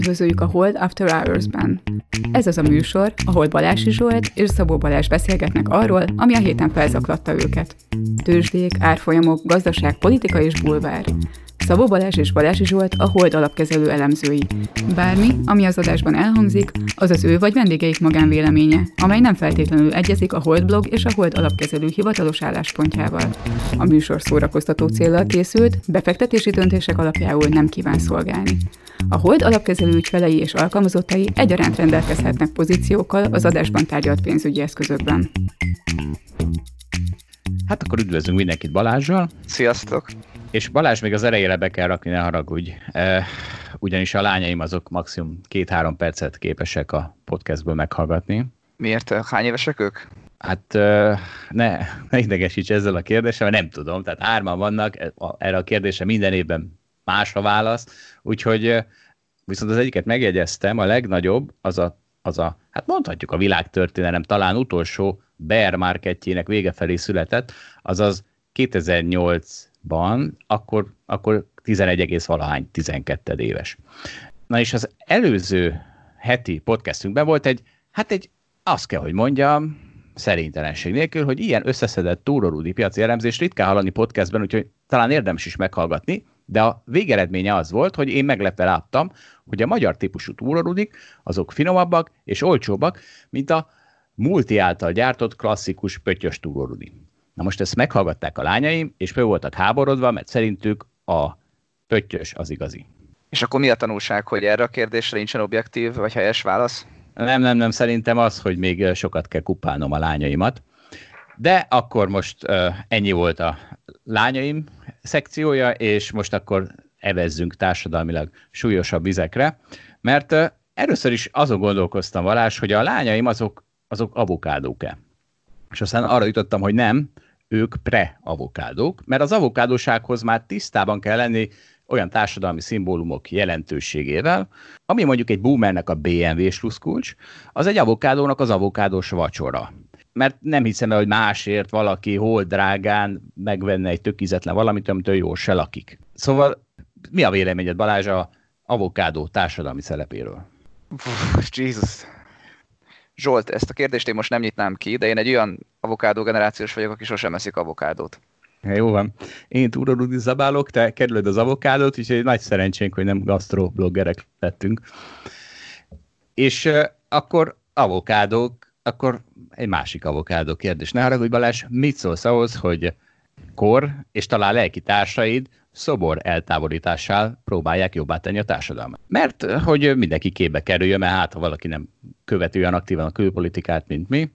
Üdvözöljük a Hold After Hours-ben. Ez az a műsor, ahol Balási Zsolt és Szabó Balázs beszélgetnek arról, ami a héten felzaklatta őket. Tőzsdék, árfolyamok, gazdaság, politika és bulvár. Szabó Balázs és Balázsi Zsolt a Hold alapkezelő elemzői. Bármi, ami az adásban elhangzik, az az ő vagy vendégeik magánvéleménye, amely nem feltétlenül egyezik a Hold blog és a Hold alapkezelő hivatalos álláspontjával. A műsor szórakoztató célral készült, befektetési döntések alapjául nem kíván szolgálni. A Hold alapkezelő ügyfelei és alkalmazottai egyaránt rendelkezhetnek pozíciókkal az adásban tárgyalt pénzügyi eszközökben. Hát akkor üdvözlünk mindenkit Balázsral. Sziasztok! És Balázs még az elejére be kell rakni, ne haragudj. E, ugyanis a lányaim azok maximum két-három percet képesek a podcastből meghallgatni. Miért? Hány évesek ők? Hát ne, ne idegesíts ezzel a kérdéssel, mert nem tudom. Tehát hárman vannak, e, erre a kérdésre minden évben más a válasz. Úgyhogy viszont az egyiket megjegyeztem, a legnagyobb az a, az a hát mondhatjuk a világtörténelem talán utolsó bear marketjének vége felé született, azaz 2008-ban, akkor, akkor 11, valahány, 12 éves. Na és az előző heti podcastünkben volt egy, hát egy, azt kell, hogy mondjam, szerintelenség nélkül, hogy ilyen összeszedett túrorúdi piaci elemzést ritkán hallani podcastben, úgyhogy talán érdemes is meghallgatni, de a végeredménye az volt, hogy én meglepve láttam, hogy a magyar típusú túrorudik, azok finomabbak és olcsóbbak, mint a multi által gyártott klasszikus pöttyös túrorudi. Na most ezt meghallgatták a lányaim, és föl voltak háborodva, mert szerintük a pöttyös az igazi. És akkor mi a tanulság, hogy erre a kérdésre nincsen objektív vagy helyes válasz? Nem, nem, nem, szerintem az, hogy még sokat kell kupálnom a lányaimat. De akkor most uh, ennyi volt a lányaim szekciója, és most akkor evezzünk társadalmilag súlyosabb vizekre, mert uh, először is azon gondolkoztam, Valás, hogy a lányaim azok, azok avokádók-e. És aztán arra jutottam, hogy nem, ők pre-avokádók, mert az avokádósághoz már tisztában kell lenni olyan társadalmi szimbólumok jelentőségével, ami mondjuk egy boomernek a BMW sluszkulcs, az egy avokádónak az avokádós vacsora mert nem hiszem el, hogy másért valaki hol drágán megvenne egy tökizetlen valamit, amitől jól se lakik. Szóval mi a véleményed Balázs a avokádó társadalmi szerepéről? Jesus. Zsolt, ezt a kérdést én most nem nyitnám ki, de én egy olyan avokádó generációs vagyok, aki sosem eszik avokádót. Ja, jó van. Én túrorudi zabálok, te kerülöd az avokádót, úgyhogy nagy szerencsénk, hogy nem gasztrobloggerek lettünk. És uh, akkor avokádók akkor egy másik avokádó kérdés. Ne haragudj Balázs, mit szólsz ahhoz, hogy kor és talán lelki társaid szobor eltávolítással próbálják jobbá tenni a társadalmat. Mert hogy mindenki képbe kerüljön, mert hát ha valaki nem követő olyan aktívan a külpolitikát, mint mi.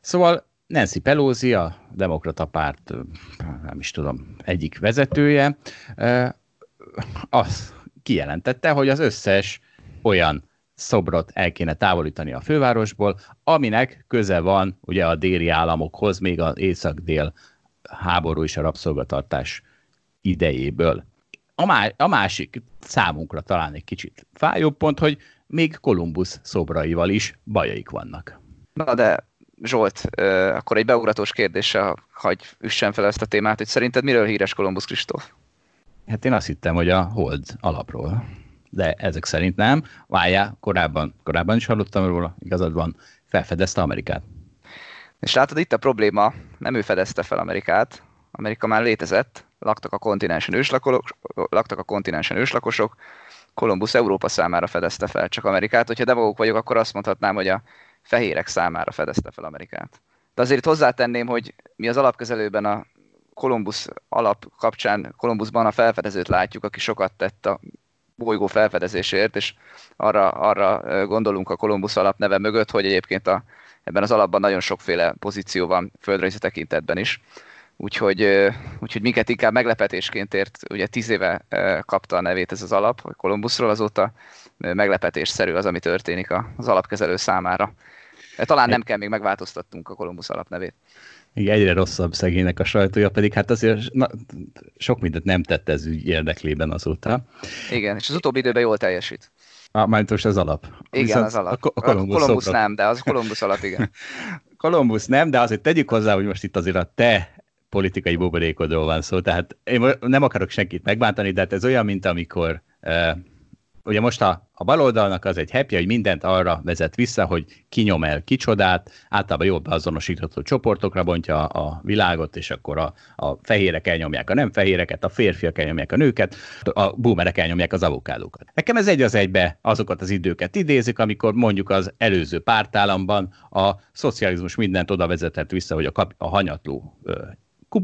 Szóval Nancy Pelosi, a demokrata párt, nem is tudom, egyik vezetője, az kijelentette, hogy az összes olyan szobrot el kéne távolítani a fővárosból, aminek köze van ugye a déli államokhoz, még az észak-dél háború és a rabszolgatartás idejéből. A, má- a másik számunkra talán egy kicsit fájóbb pont, hogy még Kolumbusz szobraival is bajaik vannak. Na de Zsolt, akkor egy beugratós kérdéssel hagy üssen fel ezt a témát, hogy szerinted miről híres Kolumbusz Kristóf? Hát én azt hittem, hogy a hold alapról de ezek szerint nem. Várjál, korábban, korábban is hallottam róla, igazad van, felfedezte Amerikát. És látod, itt a probléma, nem ő fedezte fel Amerikát, Amerika már létezett, laktak a kontinensen őslakosok, laktak a kontinensen őslakosok, Kolumbusz Európa számára fedezte fel csak Amerikát. Hogyha devók vagyok, akkor azt mondhatnám, hogy a fehérek számára fedezte fel Amerikát. De azért hozzátenném, hogy mi az alapkezelőben a Kolumbusz alap kapcsán, Kolumbuszban a felfedezőt látjuk, aki sokat tett a bolygó felfedezéséért, és arra, arra gondolunk a Kolumbusz alapneve mögött, hogy egyébként a, ebben az alapban nagyon sokféle pozíció van földrajzi tekintetben is. Úgyhogy, úgyhogy minket inkább meglepetésként ért, ugye tíz éve kapta a nevét ez az alap, hogy Kolumbuszról, azóta meglepetésszerű az, ami történik az alapkezelő számára. Talán nem kell még megváltoztatnunk a Kolumbusz alapnevét. Igen, egyre rosszabb szegénynek a sajtója, pedig hát azért na, sok mindent nem tett ez ügy érdeklében azóta. Igen, és az utóbbi időben jól teljesít. Ah, majd most az alap. Igen, Viszont az alap. A, a Columbus, a Columbus nem, de az Columbus alap, igen. Columbus nem, de azért tegyük hozzá, hogy most itt azért a te politikai buborékodról van szó, tehát én nem akarok senkit megbántani, de hát ez olyan, mint amikor uh, Ugye most a, a baloldalnak az egy happy, hogy mindent arra vezet vissza, hogy kinyom el kicsodát, általában jobb azonosítható csoportokra bontja a világot, és akkor a, a fehérek elnyomják a nem fehéreket, a férfiak elnyomják a nőket, a boomerek elnyomják az avokádókat. Nekem ez egy az egybe azokat az időket idézik, amikor mondjuk az előző pártállamban a szocializmus mindent oda vezetett vissza, hogy a, kap, a hanyatló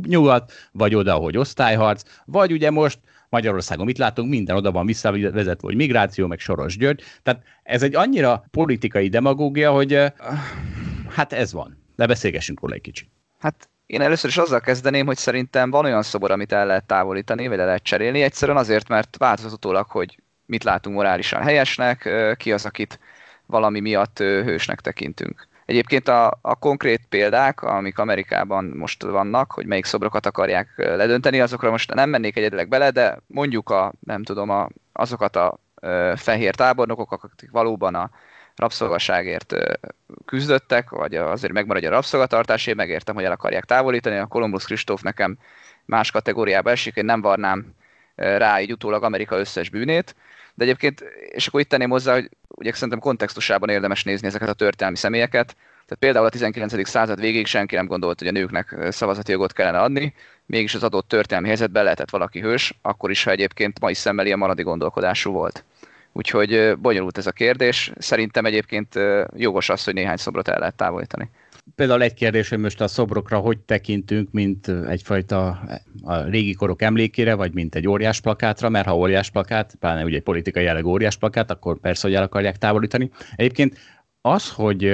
nyugat, vagy oda, hogy osztályharc, vagy ugye most Magyarországon mit látunk, minden oda van visszavezetve, hogy migráció, meg Soros György. Tehát ez egy annyira politikai demagógia, hogy hát ez van. De beszélgessünk róla egy kicsit. Hát én először is azzal kezdeném, hogy szerintem van olyan szobor, amit el lehet távolítani, vagy el lehet cserélni, egyszerűen azért, mert változott hogy mit látunk morálisan helyesnek, ki az, akit valami miatt hősnek tekintünk. Egyébként a, a konkrét példák, amik Amerikában most vannak, hogy melyik szobrokat akarják ledönteni, azokra most nem mennék egyedileg bele, de mondjuk a, nem tudom, a, azokat a ö, fehér tábornokok, akik valóban a rabszolgaságért küzdöttek, vagy azért megmaradj a rabszolgatartás, én megértem, hogy el akarják távolítani. A Columbus Kristóf nekem más kategóriába esik, én nem varnám rá így utólag Amerika összes bűnét, de egyébként, és akkor itt tenném hozzá, hogy ugye szerintem kontextusában érdemes nézni ezeket a történelmi személyeket. Tehát például a 19. század végéig senki nem gondolt, hogy a nőknek szavazati jogot kellene adni, mégis az adott történelmi helyzetben lehetett valaki hős, akkor is, ha egyébként mai szemmel ilyen maradi gondolkodású volt. Úgyhogy bonyolult ez a kérdés. Szerintem egyébként jogos az, hogy néhány szobrot el lehet távolítani például egy kérdés, most a szobrokra hogy tekintünk, mint egyfajta a régi korok emlékére, vagy mint egy óriás plakátra, mert ha óriás plakát, pláne ugye egy politikai jelleg óriás plakát, akkor persze, hogy el akarják távolítani. Egyébként az, hogy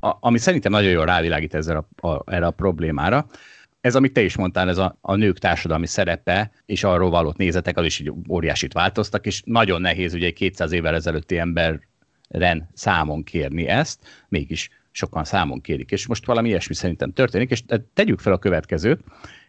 a, ami szerintem nagyon jól rávilágít ezzel a, a, erre a problémára, ez, amit te is mondtál, ez a, a nők társadalmi szerepe, és arról való nézetek, az is így óriásit változtak, és nagyon nehéz ugye egy 200 évvel ezelőtti emberren számon kérni ezt, mégis sokan számon kérik, és most valami ilyesmi szerintem történik, és tegyük fel a következőt,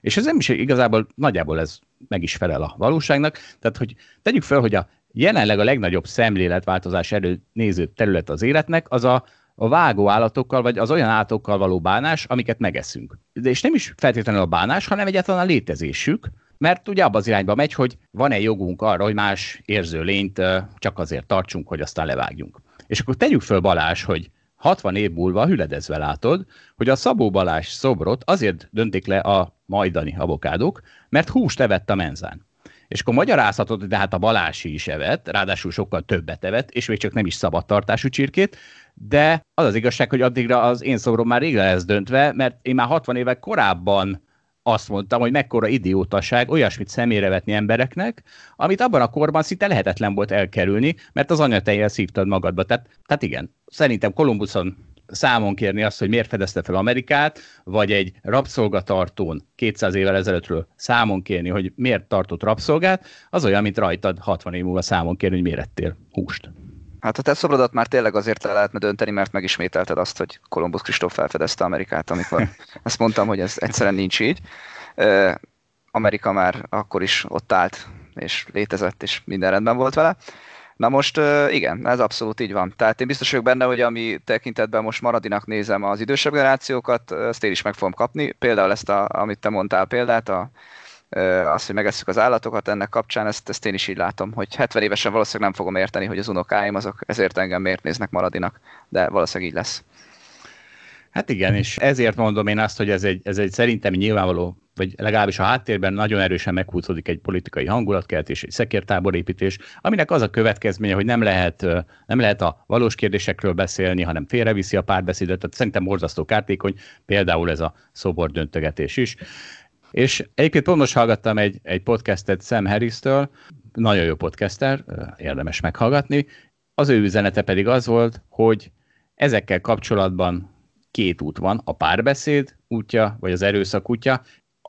és ez nem is igazából nagyjából ez meg is felel a valóságnak, tehát hogy tegyük fel, hogy a jelenleg a legnagyobb szemléletváltozás elő néző terület az életnek, az a, a vágó állatokkal, vagy az olyan állatokkal való bánás, amiket megeszünk. De és nem is feltétlenül a bánás, hanem egyáltalán a létezésük, mert ugye abban az irányba megy, hogy van-e jogunk arra, hogy más érző lényt csak azért tartsunk, hogy aztán levágjunk. És akkor tegyük föl Balázs, hogy 60 év múlva hüledezve látod, hogy a Szabó Balázs szobrot azért döntik le a majdani avokádók, mert húst evett a menzán. És akkor magyarázhatod, de hát a Balási is evett, ráadásul sokkal többet evett, és még csak nem is szabadtartású csirkét, de az az igazság, hogy addigra az én szobrom már rég lesz döntve, mert én már 60 évek korábban azt mondtam, hogy mekkora idiótaság olyasmit szemére vetni embereknek, amit abban a korban szinte lehetetlen volt elkerülni, mert az anyatejjel szívtad magadba. Tehát, tehát igen, szerintem Kolumbuszon számon kérni azt, hogy miért fedezte fel Amerikát, vagy egy rabszolgatartón 200 évvel ezelőttről számon kérni, hogy miért tartott rabszolgát, az olyan, mint rajtad 60 év múlva számon kérni, hogy miért ettél húst. Hát a te szobrodat már tényleg azért le lehetne dönteni, mert megismételted azt, hogy Kolumbusz Kristóf felfedezte Amerikát, amikor ezt mondtam, hogy ez egyszerűen nincs így. Amerika már akkor is ott állt, és létezett, és minden rendben volt vele. Na most igen, ez abszolút így van. Tehát én biztos vagyok benne, hogy ami tekintetben most maradinak nézem az idősebb generációkat, ezt én is meg fogom kapni. Például ezt, a, amit te mondtál példát, a azt, hogy megesszük az állatokat ennek kapcsán, ezt, ezt én is így látom, hogy 70 évesen valószínűleg nem fogom érteni, hogy az unokáim azok ezért engem miért néznek maradinak, de valószínűleg így lesz. Hát igen, és ezért mondom én azt, hogy ez egy, ez egy szerintem nyilvánvaló, vagy legalábbis a háttérben nagyon erősen meghúzódik egy politikai hangulatkeltés, egy szekértáborépítés, aminek az a következménye, hogy nem lehet, nem lehet a valós kérdésekről beszélni, hanem félreviszi a párbeszédet, tehát szerintem borzasztó kártékony, például ez a szobordöntögetés is. És egyébként pont most hallgattam egy, egy podcastet Sam Harris-től, nagyon jó podcaster, érdemes meghallgatni. Az ő üzenete pedig az volt, hogy ezekkel kapcsolatban két út van, a párbeszéd útja, vagy az erőszak útja,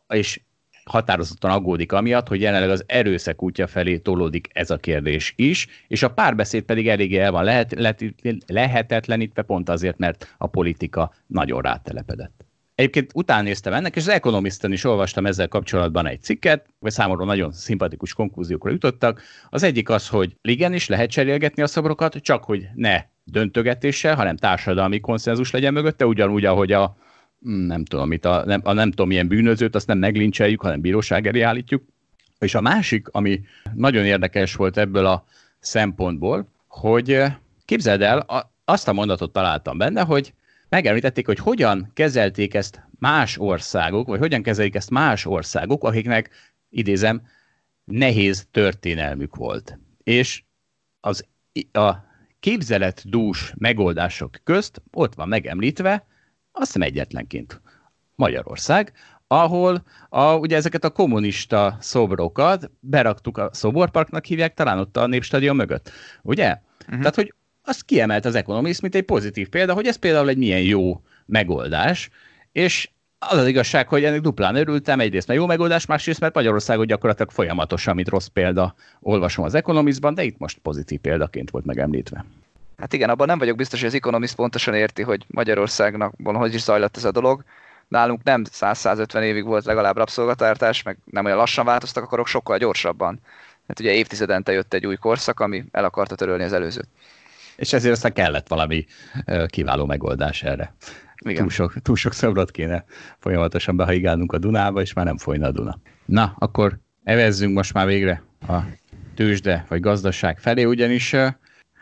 és határozottan aggódik amiatt, hogy jelenleg az erőszak útja felé tolódik ez a kérdés is, és a párbeszéd pedig eléggé el van lehet, lehet, lehetetlenítve pont azért, mert a politika nagyon rátelepedett. Egyébként utána néztem ennek, és az Economisten is olvastam ezzel kapcsolatban egy cikket, vagy számomra nagyon szimpatikus konklúziókra jutottak. Az egyik az, hogy is lehet cserélgetni a szobrokat, csak hogy ne döntögetéssel, hanem társadalmi konszenzus legyen mögötte, ugyanúgy, ahogy a mm, nem tudom, mit, a, nem, a nem tudom milyen bűnözőt, azt nem meglincseljük, hanem bíróság elé állítjuk. És a másik, ami nagyon érdekes volt ebből a szempontból, hogy képzeld el, azt a mondatot találtam benne, hogy megemlítették, hogy hogyan kezelték ezt más országok, vagy hogyan kezelik ezt más országok, akiknek, idézem, nehéz történelmük volt. És az, a képzeletdús megoldások közt ott van megemlítve, azt hiszem egyetlenként Magyarország, ahol a, ugye ezeket a kommunista szobrokat beraktuk a szoborparknak hívják, talán ott a Népstadion mögött, ugye? Uh-huh. Tehát, hogy azt kiemelt az Economist, mint egy pozitív példa, hogy ez például egy milyen jó megoldás, és az az igazság, hogy ennek duplán örültem, egyrészt mert jó megoldás, másrészt mert Magyarországot gyakorlatilag folyamatosan, mint rossz példa olvasom az Economistban, de itt most pozitív példaként volt megemlítve. Hát igen, abban nem vagyok biztos, hogy az Economist pontosan érti, hogy Magyarországnak hogy is zajlott ez a dolog. Nálunk nem 100-150 évig volt legalább rabszolgatártás, meg nem olyan lassan változtak, akkor sokkal gyorsabban. Hát ugye évtizedente jött egy új korszak, ami el akarta törölni az előzőt. És ezért aztán kellett valami kiváló megoldás erre. Igen. Túl, sok, túl sok szobrot kéne folyamatosan behaigálnunk a Dunába, és már nem folyna a Duna. Na, akkor evezzünk most már végre a tőzsde vagy gazdaság felé, ugyanis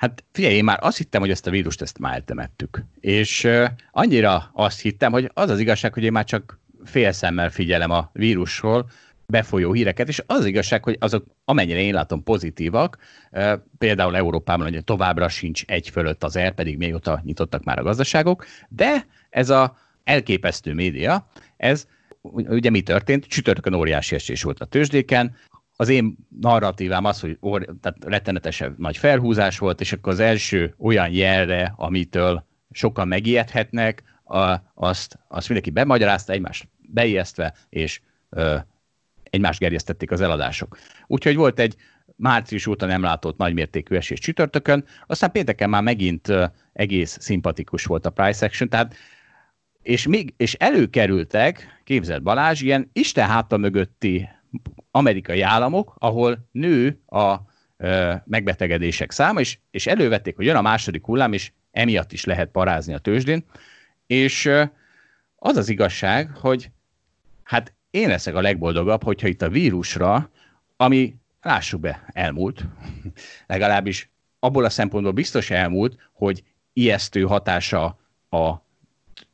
Hát figyelj, én már azt hittem, hogy ezt a vírust ezt már eltemettük. És annyira azt hittem, hogy az az igazság, hogy én már csak fél szemmel figyelem a vírusról befolyó híreket, és az, az igazság, hogy azok amennyire én látom pozitívak, például Európában hogy továbbra sincs egy fölött az er, pedig mióta nyitottak már a gazdaságok, de ez a elképesztő média, ez ugye mi történt? Csütörtökön óriási esés volt a tőzsdéken, az én narratívám az, hogy or, tehát rettenetesen nagy felhúzás volt, és akkor az első olyan jelre, amitől sokan megijedhetnek, a, azt, azt mindenki bemagyarázta, egymást beijesztve, és ö, egymást gerjesztették az eladások. Úgyhogy volt egy március óta nem látott nagymértékű esés csütörtökön, aztán pénteken már megint egész szimpatikus volt a price action, tehát és, még, és előkerültek, képzeld Balázs, ilyen Isten háta mögötti amerikai államok, ahol nő a ö, megbetegedések száma, és, és elővették, hogy jön a második hullám, és emiatt is lehet parázni a tőzsdén, és ö, az az igazság, hogy hát én leszek a legboldogabb, hogyha itt a vírusra, ami lássuk be, elmúlt, legalábbis abból a szempontból biztos elmúlt, hogy ijesztő hatása a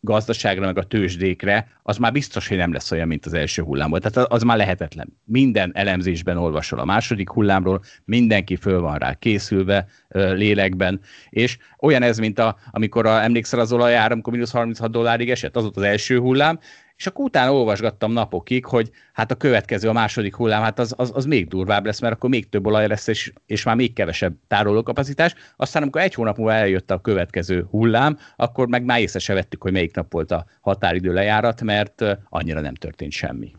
gazdaságra, meg a tőzsdékre, az már biztos, hogy nem lesz olyan, mint az első hullámból. Tehát az már lehetetlen. Minden elemzésben olvasol a második hullámról, mindenki föl van rá készülve lélekben, és olyan ez, mint a, amikor a, emlékszel az olajára, amikor mínusz 36 dollárig esett, az volt az első hullám, és akkor utána olvasgattam napokig, hogy hát a következő, a második hullám, hát az, az, az még durvább lesz, mert akkor még több olaj lesz, és, és már még kevesebb tárolókapacitás. Aztán, amikor egy hónap múlva eljött a következő hullám, akkor meg már észre se vettük, hogy melyik nap volt a határidő lejárat, mert annyira nem történt semmi.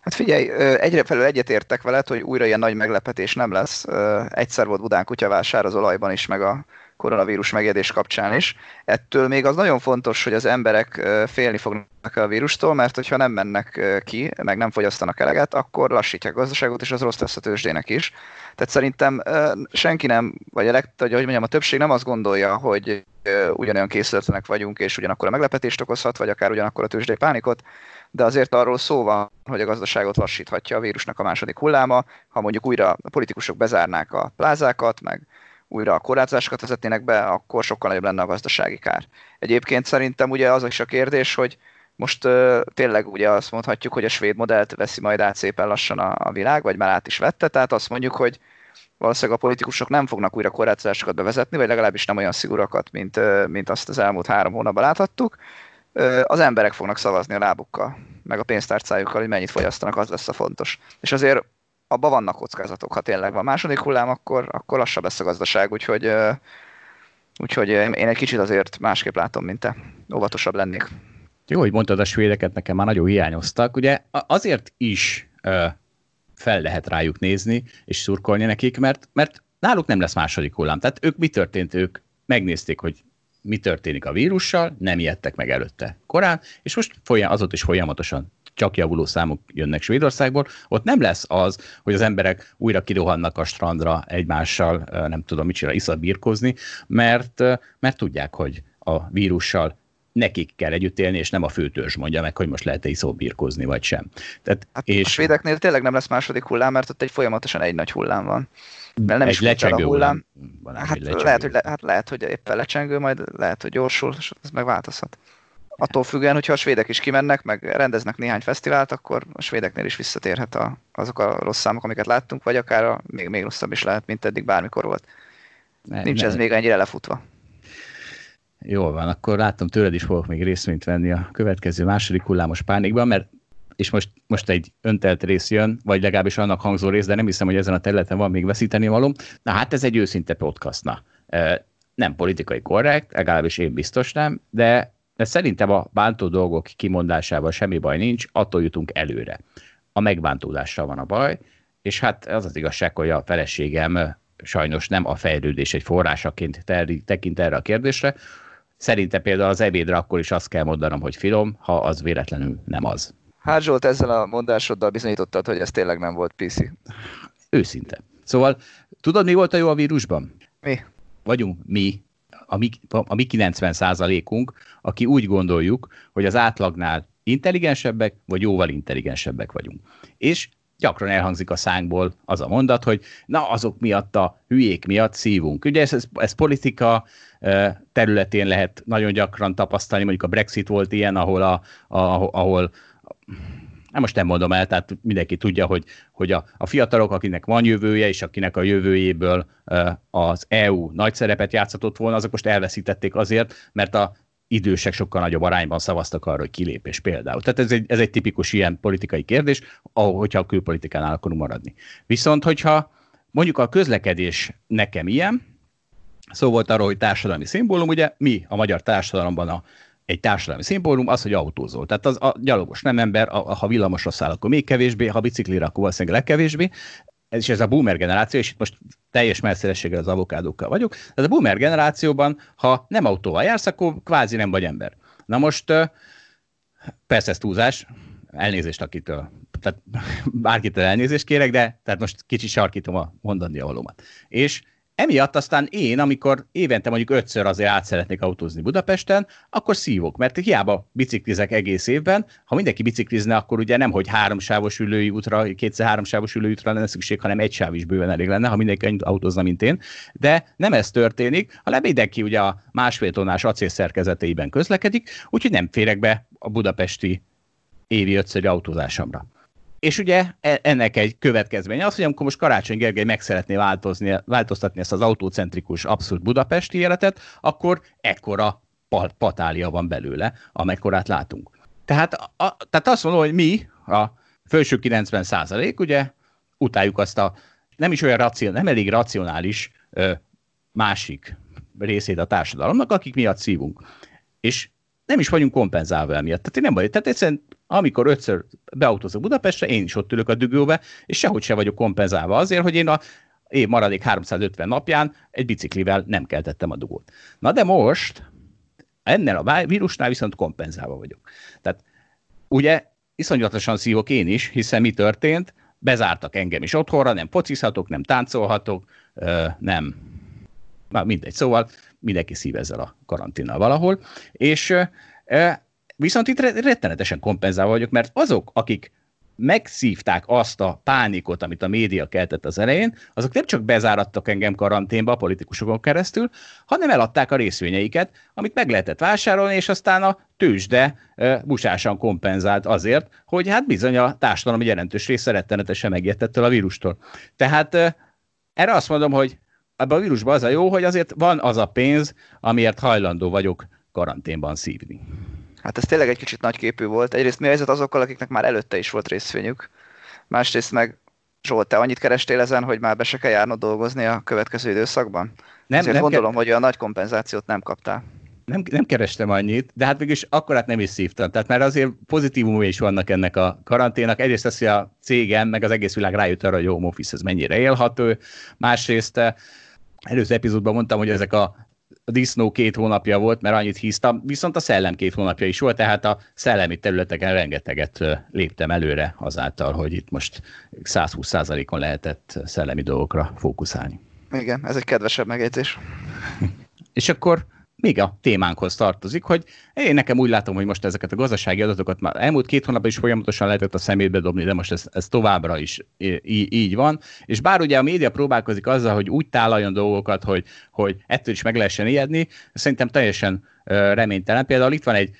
Hát figyelj, egyre felül egyetértek veled, hogy újra ilyen nagy meglepetés nem lesz. Egyszer volt Budán kutyavásár az olajban is, meg a koronavírus megjedés kapcsán is. Ettől még az nagyon fontos, hogy az emberek félni fognak a vírustól, mert hogyha nem mennek ki, meg nem fogyasztanak eleget, akkor lassítják a gazdaságot, és az rossz lesz a tőzsdének is. Tehát szerintem senki nem, vagy a, leg, hogy mondjam, a többség nem azt gondolja, hogy ugyanolyan készületlenek vagyunk, és ugyanakkor a meglepetést okozhat, vagy akár ugyanakkor a tőzsdei pánikot, de azért arról szó van, hogy a gazdaságot lassíthatja a vírusnak a második hulláma, ha mondjuk újra a politikusok bezárnák a plázákat, meg újra a korlátozásokat vezetnének be, akkor sokkal nagyobb lenne a gazdasági kár. Egyébként szerintem ugye az is a kérdés, hogy most uh, tényleg ugye azt mondhatjuk, hogy a svéd modellt veszi majd át szépen lassan a, a világ, vagy már át is vette, tehát azt mondjuk, hogy valószínűleg a politikusok nem fognak újra korlátozásokat bevezetni, vagy legalábbis nem olyan szigorúakat, mint, mint azt az elmúlt három hónapban láthattuk. Az emberek fognak szavazni a lábukkal, meg a pénztárcájukkal, hogy mennyit fogyasztanak, az lesz a fontos. És azért abban vannak kockázatok, ha tényleg van második hullám, akkor, akkor lassabb lesz a gazdaság, úgyhogy, úgyhogy én egy kicsit azért másképp látom, mint te. Óvatosabb lennék. Jó, hogy mondtad, a svédeket nekem már nagyon hiányoztak. Ugye azért is fel lehet rájuk nézni, és szurkolni nekik, mert, mert náluk nem lesz második hullám. Tehát ők mi történt? Ők megnézték, hogy mi történik a vírussal, nem ijedtek meg előtte korán, és most folyam, azot is folyamatosan csak javuló számok jönnek Svédországból, ott nem lesz az, hogy az emberek újra kirohannak a strandra egymással, nem tudom mit csinál, iszat mert, mert tudják, hogy a vírussal nekik kell együtt élni, és nem a főtörzs mondja meg, hogy most lehet-e iszóbírkozni, vagy sem. Tehát, hát és... A svédeknél tényleg nem lesz második hullám, mert ott egy folyamatosan egy nagy hullám van. Mert nem egy is lecsengő a hullám. hullám. Hát, lehet, hogy le, hát lehet, hogy éppen lecsengő, majd lehet, hogy gyorsul, és ez megváltozhat. Attól függően, hogyha a svédek is kimennek, meg rendeznek néhány fesztivált, akkor a svédeknél is visszatérhet a, azok a rossz számok, amiket láttunk, vagy akár a, még, még rosszabb is lehet, mint eddig bármikor volt. Ne, Nincs ne. ez még ennyire lefutva. Jól van, akkor látom tőled is fogok még részvényt venni a következő második hullámos pánikban, mert és most, most egy öntelt rész jön, vagy legalábbis annak hangzó rész, de nem hiszem, hogy ezen a területen van még veszíteni való. Na hát ez egy őszinte podcast, na. Nem politikai korrekt, legalábbis én biztos nem, de, de szerintem a bántó dolgok kimondásával semmi baj nincs, attól jutunk előre. A megbántódással van a baj, és hát az az igazság, hogy a feleségem sajnos nem a fejlődés egy forrásaként tekint erre a kérdésre, Szerintem például az ebédre akkor is azt kell mondanom, hogy finom, ha az véletlenül nem az. Hát Zsolt, ezzel a mondásoddal bizonyítottad, hogy ez tényleg nem volt PC. Őszinte. Szóval tudod, mi volt a jó a vírusban? Mi? Vagyunk mi, a mi, a mi 90 unk aki úgy gondoljuk, hogy az átlagnál intelligensebbek, vagy jóval intelligensebbek vagyunk. És gyakran elhangzik a szánkból az a mondat, hogy na azok miatt a hülyék miatt szívunk. Ugye ez, ez, ez politika területén lehet nagyon gyakran tapasztalni, mondjuk a Brexit volt ilyen, ahol, a, a, ahol nem most nem mondom el, tehát mindenki tudja, hogy, hogy a, a fiatalok, akinek van jövője, és akinek a jövőjéből az EU nagy szerepet játszatott volna, azok most elveszítették azért, mert a idősek sokkal nagyobb arányban szavaztak arra, hogy kilépés például. Tehát ez egy, ez egy tipikus ilyen politikai kérdés, hogyha a külpolitikánál akarunk maradni. Viszont, hogyha mondjuk a közlekedés nekem ilyen, szó volt arról, hogy társadalmi szimbólum, ugye mi a magyar társadalomban a, egy társadalmi szimbólum az, hogy autózol. Tehát az a gyalogos nem ember, a, ha villamosra száll, akkor még kevésbé, ha biciklire, akkor valószínűleg legkevésbé. Ez is ez a boomer generáció, és itt most teljes messzélességgel az avokádókkal vagyok. Ez a boomer generációban, ha nem autóval jársz, akkor kvázi nem vagy ember. Na most persze ez túlzás, elnézést akitől, tehát bárkitől elnézést kérek, de tehát most kicsit sarkítom a mondani a valómat. És Emiatt aztán én, amikor évente mondjuk ötször azért át szeretnék autózni Budapesten, akkor szívok, mert hiába biciklizek egész évben, ha mindenki biciklizne, akkor ugye nem, hogy háromsávos ülői útra, kétszer háromsávos ülői útra lenne szükség, hanem egy sáv is bőven elég lenne, ha mindenki annyit autózna, mint én. De nem ez történik, hanem mindenki ugye a másfél tonnás acél szerkezeteiben közlekedik, úgyhogy nem férek be a budapesti évi ötszöri autózásomra. És ugye e, ennek egy következménye az, hogy amikor most Karácsony Gergely meg szeretné változni, változtatni ezt az autócentrikus abszolút budapesti életet, akkor ekkora patália van belőle, amekkorát látunk. Tehát, a, tehát azt mondom, hogy mi, a felső 90 százalék, ugye utáljuk azt a nem is olyan racion, nem elég racionális ö, másik részét a társadalomnak, akik miatt szívunk. És nem is vagyunk kompenzálva emiatt. Tehát én nem vagy. Tehát egyszerűen amikor ötször beautózok Budapestre, én is ott ülök a dügőbe, és sehogy se vagyok kompenzálva azért, hogy én a év maradék 350 napján egy biciklivel nem keltettem a dugót. Na de most ennél a vírusnál viszont kompenzálva vagyok. Tehát ugye iszonyatosan szívok én is, hiszen mi történt? Bezártak engem is otthonra, nem focizhatok, nem táncolhatok, nem, na mindegy, szóval mindenki szív ezzel a karanténnal valahol, és Viszont itt rettenetesen kompenzálva vagyok, mert azok, akik megszívták azt a pánikot, amit a média keltett az elején, azok nem csak bezárattak engem karanténba a politikusokon keresztül, hanem eladták a részvényeiket, amit meg lehetett vásárolni, és aztán a tőzsde e, kompenzált azért, hogy hát bizony a társadalom jelentős része rettenetesen megijedtettől a vírustól. Tehát e, erre azt mondom, hogy ebben a vírusban az a jó, hogy azért van az a pénz, amiért hajlandó vagyok karanténban szívni. Hát ez tényleg egy kicsit nagyképű volt. Egyrészt mi a helyzet azokkal, akiknek már előtte is volt részvényük. Másrészt meg Zsolt, te annyit kerestél ezen, hogy már be se kell járnod dolgozni a következő időszakban? Nem, Ezért nem gondolom, ke- hogy a nagy kompenzációt nem kaptál. Nem, nem kerestem annyit, de hát mégis akkorát nem is szívtam. Tehát már azért pozitívumai is vannak ennek a karanténak. Egyrészt az, hogy a cégem, meg az egész világ rájött arra, hogy home office ez mennyire élhető. Másrészt eh, előző epizódban mondtam, hogy ezek a a disznó két hónapja volt, mert annyit híztam, viszont a szellem két hónapja is volt, tehát a szellemi területeken rengeteget léptem előre azáltal, hogy itt most 120%-on lehetett szellemi dolgokra fókuszálni. Igen, ez egy kedvesebb megjegyzés. És akkor még a témánkhoz tartozik, hogy én nekem úgy látom, hogy most ezeket a gazdasági adatokat már elmúlt két hónapban is folyamatosan lehetett a szemétbe dobni, de most ez, ez továbbra is így, így van. És bár ugye a média próbálkozik azzal, hogy úgy tálaljon dolgokat, hogy, hogy ettől is meg lehessen ijedni, szerintem teljesen reménytelen. Például itt van egy,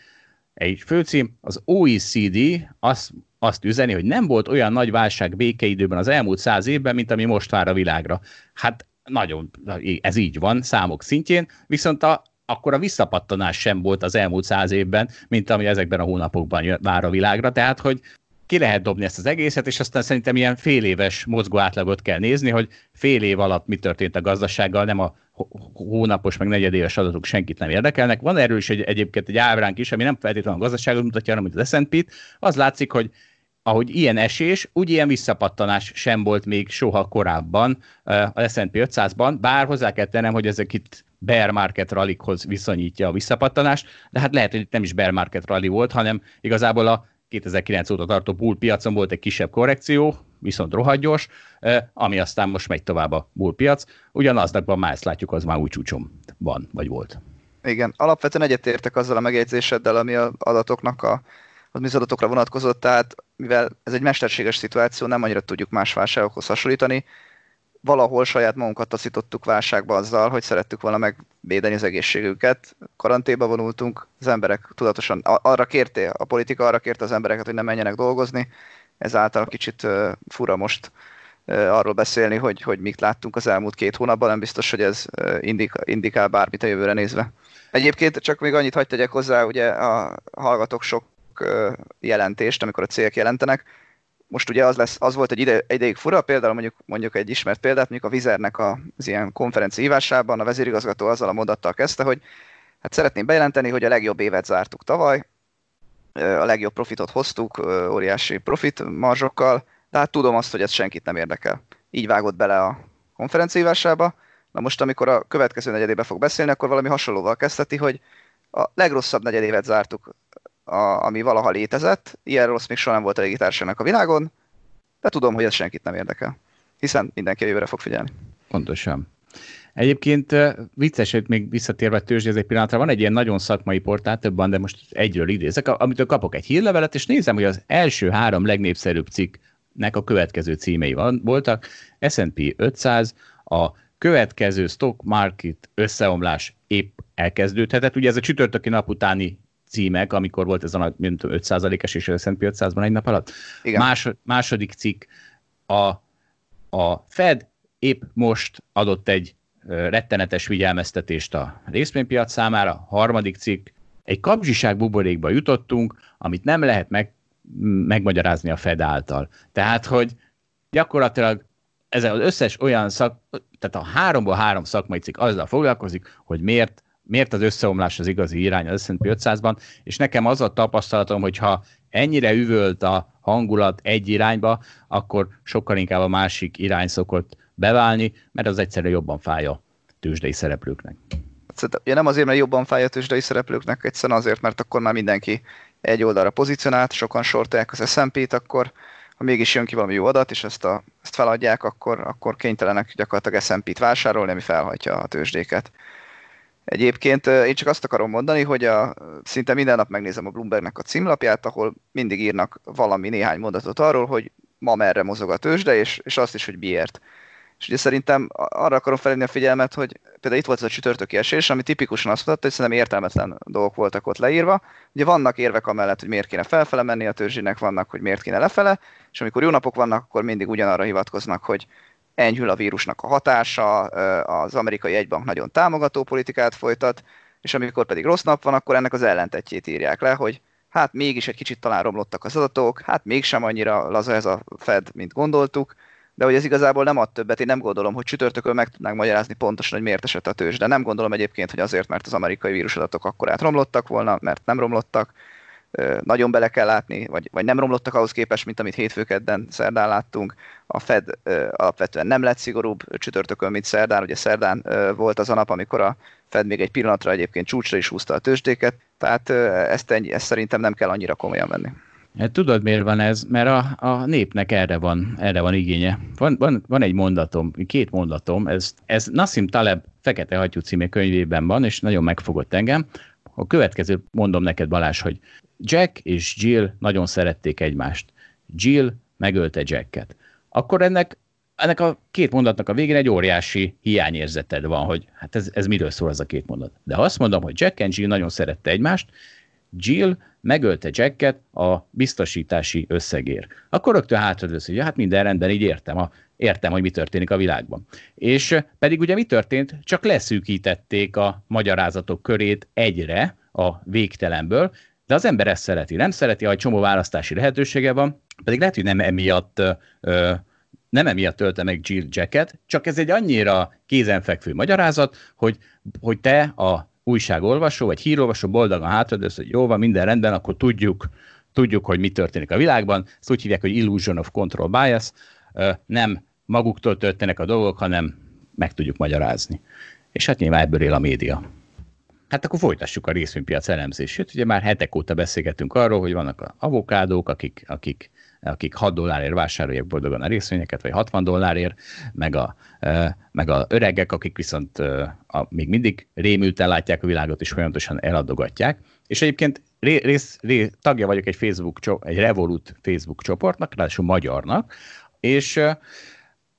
egy főcím, az OECD azt, azt üzeni, hogy nem volt olyan nagy válság békeidőben az elmúlt száz évben, mint ami most vár a világra. Hát nagyon, ez így van számok szintjén, viszont a, akkor a visszapattanás sem volt az elmúlt száz évben, mint ami ezekben a hónapokban vár a világra, tehát hogy ki lehet dobni ezt az egészet, és aztán szerintem ilyen fél éves mozgó átlagot kell nézni, hogy fél év alatt mi történt a gazdasággal, nem a hónapos, meg negyedéves adatok senkit nem érdekelnek. Van erről is egy, egyébként egy ábránk is, ami nem feltétlenül a gazdaságot mutatja, hanem az S&P-t. Az látszik, hogy ahogy ilyen esés, úgy ilyen visszapattanás sem volt még soha korábban a S&P 500-ban, bár hozzá kell tennem, hogy ezek itt bear market rallyhoz viszonyítja a visszapattanást, de hát lehet, hogy itt nem is bear market rally volt, hanem igazából a 2009 óta tartó bull piacon volt egy kisebb korrekció, viszont rohadt gyors, ami aztán most megy tovább a bull piac. Ugyanaznakban már ezt látjuk, az már új csúcsom van, vagy volt. Igen, alapvetően egyetértek azzal a megjegyzéseddel, ami az adatoknak a az adatokra vonatkozott, tehát mivel ez egy mesterséges szituáció, nem annyira tudjuk más válságokhoz hasonlítani, valahol saját magunkat taszítottuk válságba azzal, hogy szerettük volna megvédeni az egészségüket. Karanténba vonultunk, az emberek tudatosan arra kérte, a politika arra kérte az embereket, hogy ne menjenek dolgozni, ezáltal kicsit fura most arról beszélni, hogy, hogy mit láttunk az elmúlt két hónapban, nem biztos, hogy ez indikál bármit a jövőre nézve. Egyébként csak még annyit hagyd tegyek hozzá, ugye a hallgatók sok jelentést, amikor a cégek jelentenek, most ugye az, lesz, az volt egy ide, ideig fura, például mondjuk, mondjuk egy ismert példát, mondjuk a Vizernek az ilyen konferencia hívásában a vezérigazgató azzal a mondattal kezdte, hogy hát szeretném bejelenteni, hogy a legjobb évet zártuk tavaly, a legjobb profitot hoztuk, óriási profit marzsokkal, de hát tudom azt, hogy ez senkit nem érdekel. Így vágott bele a konferencia hívásába. Na most, amikor a következő negyedébe fog beszélni, akkor valami hasonlóval kezdheti, hogy a legrosszabb negyedévet zártuk a, ami valaha létezett. Ilyen rossz még soha nem volt a légitársaságnak a világon, de tudom, hogy ez senkit nem érdekel. Hiszen mindenki a jövőre fog figyelni. Pontosan. Egyébként vicces, hogy még visszatérve tőzsdéz egy pillanatra, van egy ilyen nagyon szakmai portál, többen, de most egyről idézek, amitől kapok egy hírlevelet, és nézem, hogy az első három legnépszerűbb cikknek a következő címei van, voltak. S&P 500, a következő stock market összeomlás épp elkezdődhetett. Ugye ez a csütörtöki nap utáni címek, amikor volt ez a 5%-es és a S&P 500-ban egy nap alatt. Igen. Más, második cikk, a, a Fed épp most adott egy rettenetes figyelmeztetést a részvénypiac számára. Harmadik cikk, egy kapzsiság buborékba jutottunk, amit nem lehet meg, megmagyarázni a Fed által. Tehát, hogy gyakorlatilag ez az összes olyan szak, tehát a háromból három szakmai cikk azzal foglalkozik, hogy miért miért az összeomlás az igazi irány az S&P 500-ban, és nekem az a tapasztalatom, hogy ha ennyire üvölt a hangulat egy irányba, akkor sokkal inkább a másik irány szokott beválni, mert az egyszerűen jobban fáj a tőzsdei szereplőknek. Ja, nem azért, mert jobban fáj a tőzsdei szereplőknek, egyszerűen azért, mert akkor már mindenki egy oldalra pozícionált, sokan sortolják az S&P-t, akkor ha mégis jön ki valami jó adat, és ezt, a, ezt feladják, akkor, akkor kénytelenek gyakorlatilag S&P-t vásárolni, ami felhajtja a tőzsdéket. Egyébként én csak azt akarom mondani, hogy a, szinte minden nap megnézem a Bloombergnek a címlapját, ahol mindig írnak valami néhány mondatot arról, hogy ma merre mozog a tőzsde, és, és azt is, hogy miért. És ugye szerintem arra akarom felhívni a figyelmet, hogy például itt volt ez a csütörtöki esés, ami tipikusan azt mutatta, hogy szerintem értelmetlen dolgok voltak ott leírva. Ugye vannak érvek amellett, hogy miért kéne felfele menni a tőzsének, vannak, hogy miért kéne lefele, és amikor jó napok vannak, akkor mindig ugyanarra hivatkoznak, hogy enyhül a vírusnak a hatása, az amerikai egybank nagyon támogató politikát folytat, és amikor pedig rossz nap van, akkor ennek az ellentetjét írják le, hogy hát mégis egy kicsit talán romlottak az adatok, hát mégsem annyira laza ez a Fed, mint gondoltuk, de hogy ez igazából nem ad többet, én nem gondolom, hogy csütörtökön meg tudnánk magyarázni pontosan, hogy miért esett a tőzs, de nem gondolom egyébként, hogy azért, mert az amerikai vírusadatok akkor átromlottak volna, mert nem romlottak, nagyon bele kell látni, vagy, vagy nem romlottak ahhoz képest, mint amit hétfőkedden szerdán láttunk. A Fed alapvetően nem lett szigorúbb csütörtökön, mint szerdán. Ugye szerdán volt az a nap, amikor a Fed még egy pillanatra egyébként csúcsra is húzta a tőzsdéket, tehát ezt, ennyi, ezt szerintem nem kell annyira komolyan venni. Hát tudod, miért van ez? Mert a, a népnek erre van, erre van igénye. Van, van, van egy mondatom, két mondatom, ez, ez Nassim Taleb Fekete Hattyú című könyvében van, és nagyon megfogott engem. A következő mondom neked, Balázs, hogy Jack és Jill nagyon szerették egymást. Jill megölte Jacket. Akkor ennek, ennek a két mondatnak a végén egy óriási hiányérzeted van, hogy hát ez, ez miről szól az a két mondat. De ha azt mondom, hogy Jack and Jill nagyon szerette egymást, Jill megölte Jacket a biztosítási összegér. Akkor rögtön hátradősz, hogy ja, hát minden rendben, így értem, a, értem, hogy mi történik a világban. És pedig ugye mi történt? Csak leszűkítették a magyarázatok körét egyre a végtelenből, de az ember ezt szereti. Nem szereti, ha egy csomó választási lehetősége van, pedig lehet, hogy nem emiatt ö, nem emiatt tölte meg Jill Jacket, csak ez egy annyira kézenfekvő magyarázat, hogy, hogy te a újságolvasó, vagy hírolvasó boldogan hátradősz, hogy jó van, minden rendben, akkor tudjuk, tudjuk, hogy mi történik a világban. Ezt úgy hívják, hogy illusion of control bias. Nem maguktól történnek a dolgok, hanem meg tudjuk magyarázni. És hát nyilván ebből él a média. Hát akkor folytassuk a részvénypiac elemzését. Ugye már hetek óta beszélgetünk arról, hogy vannak a avokádók, akik, akik akik 6 dollárért vásárolják boldogan a részvényeket, vagy 60 dollárért, meg a, meg a öregek, akik viszont a, még mindig rémülten látják a világot, és folyamatosan eladogatják. És egyébként rész, rész, tagja vagyok egy Facebook, egy Revolut Facebook csoportnak, ráadásul magyarnak, és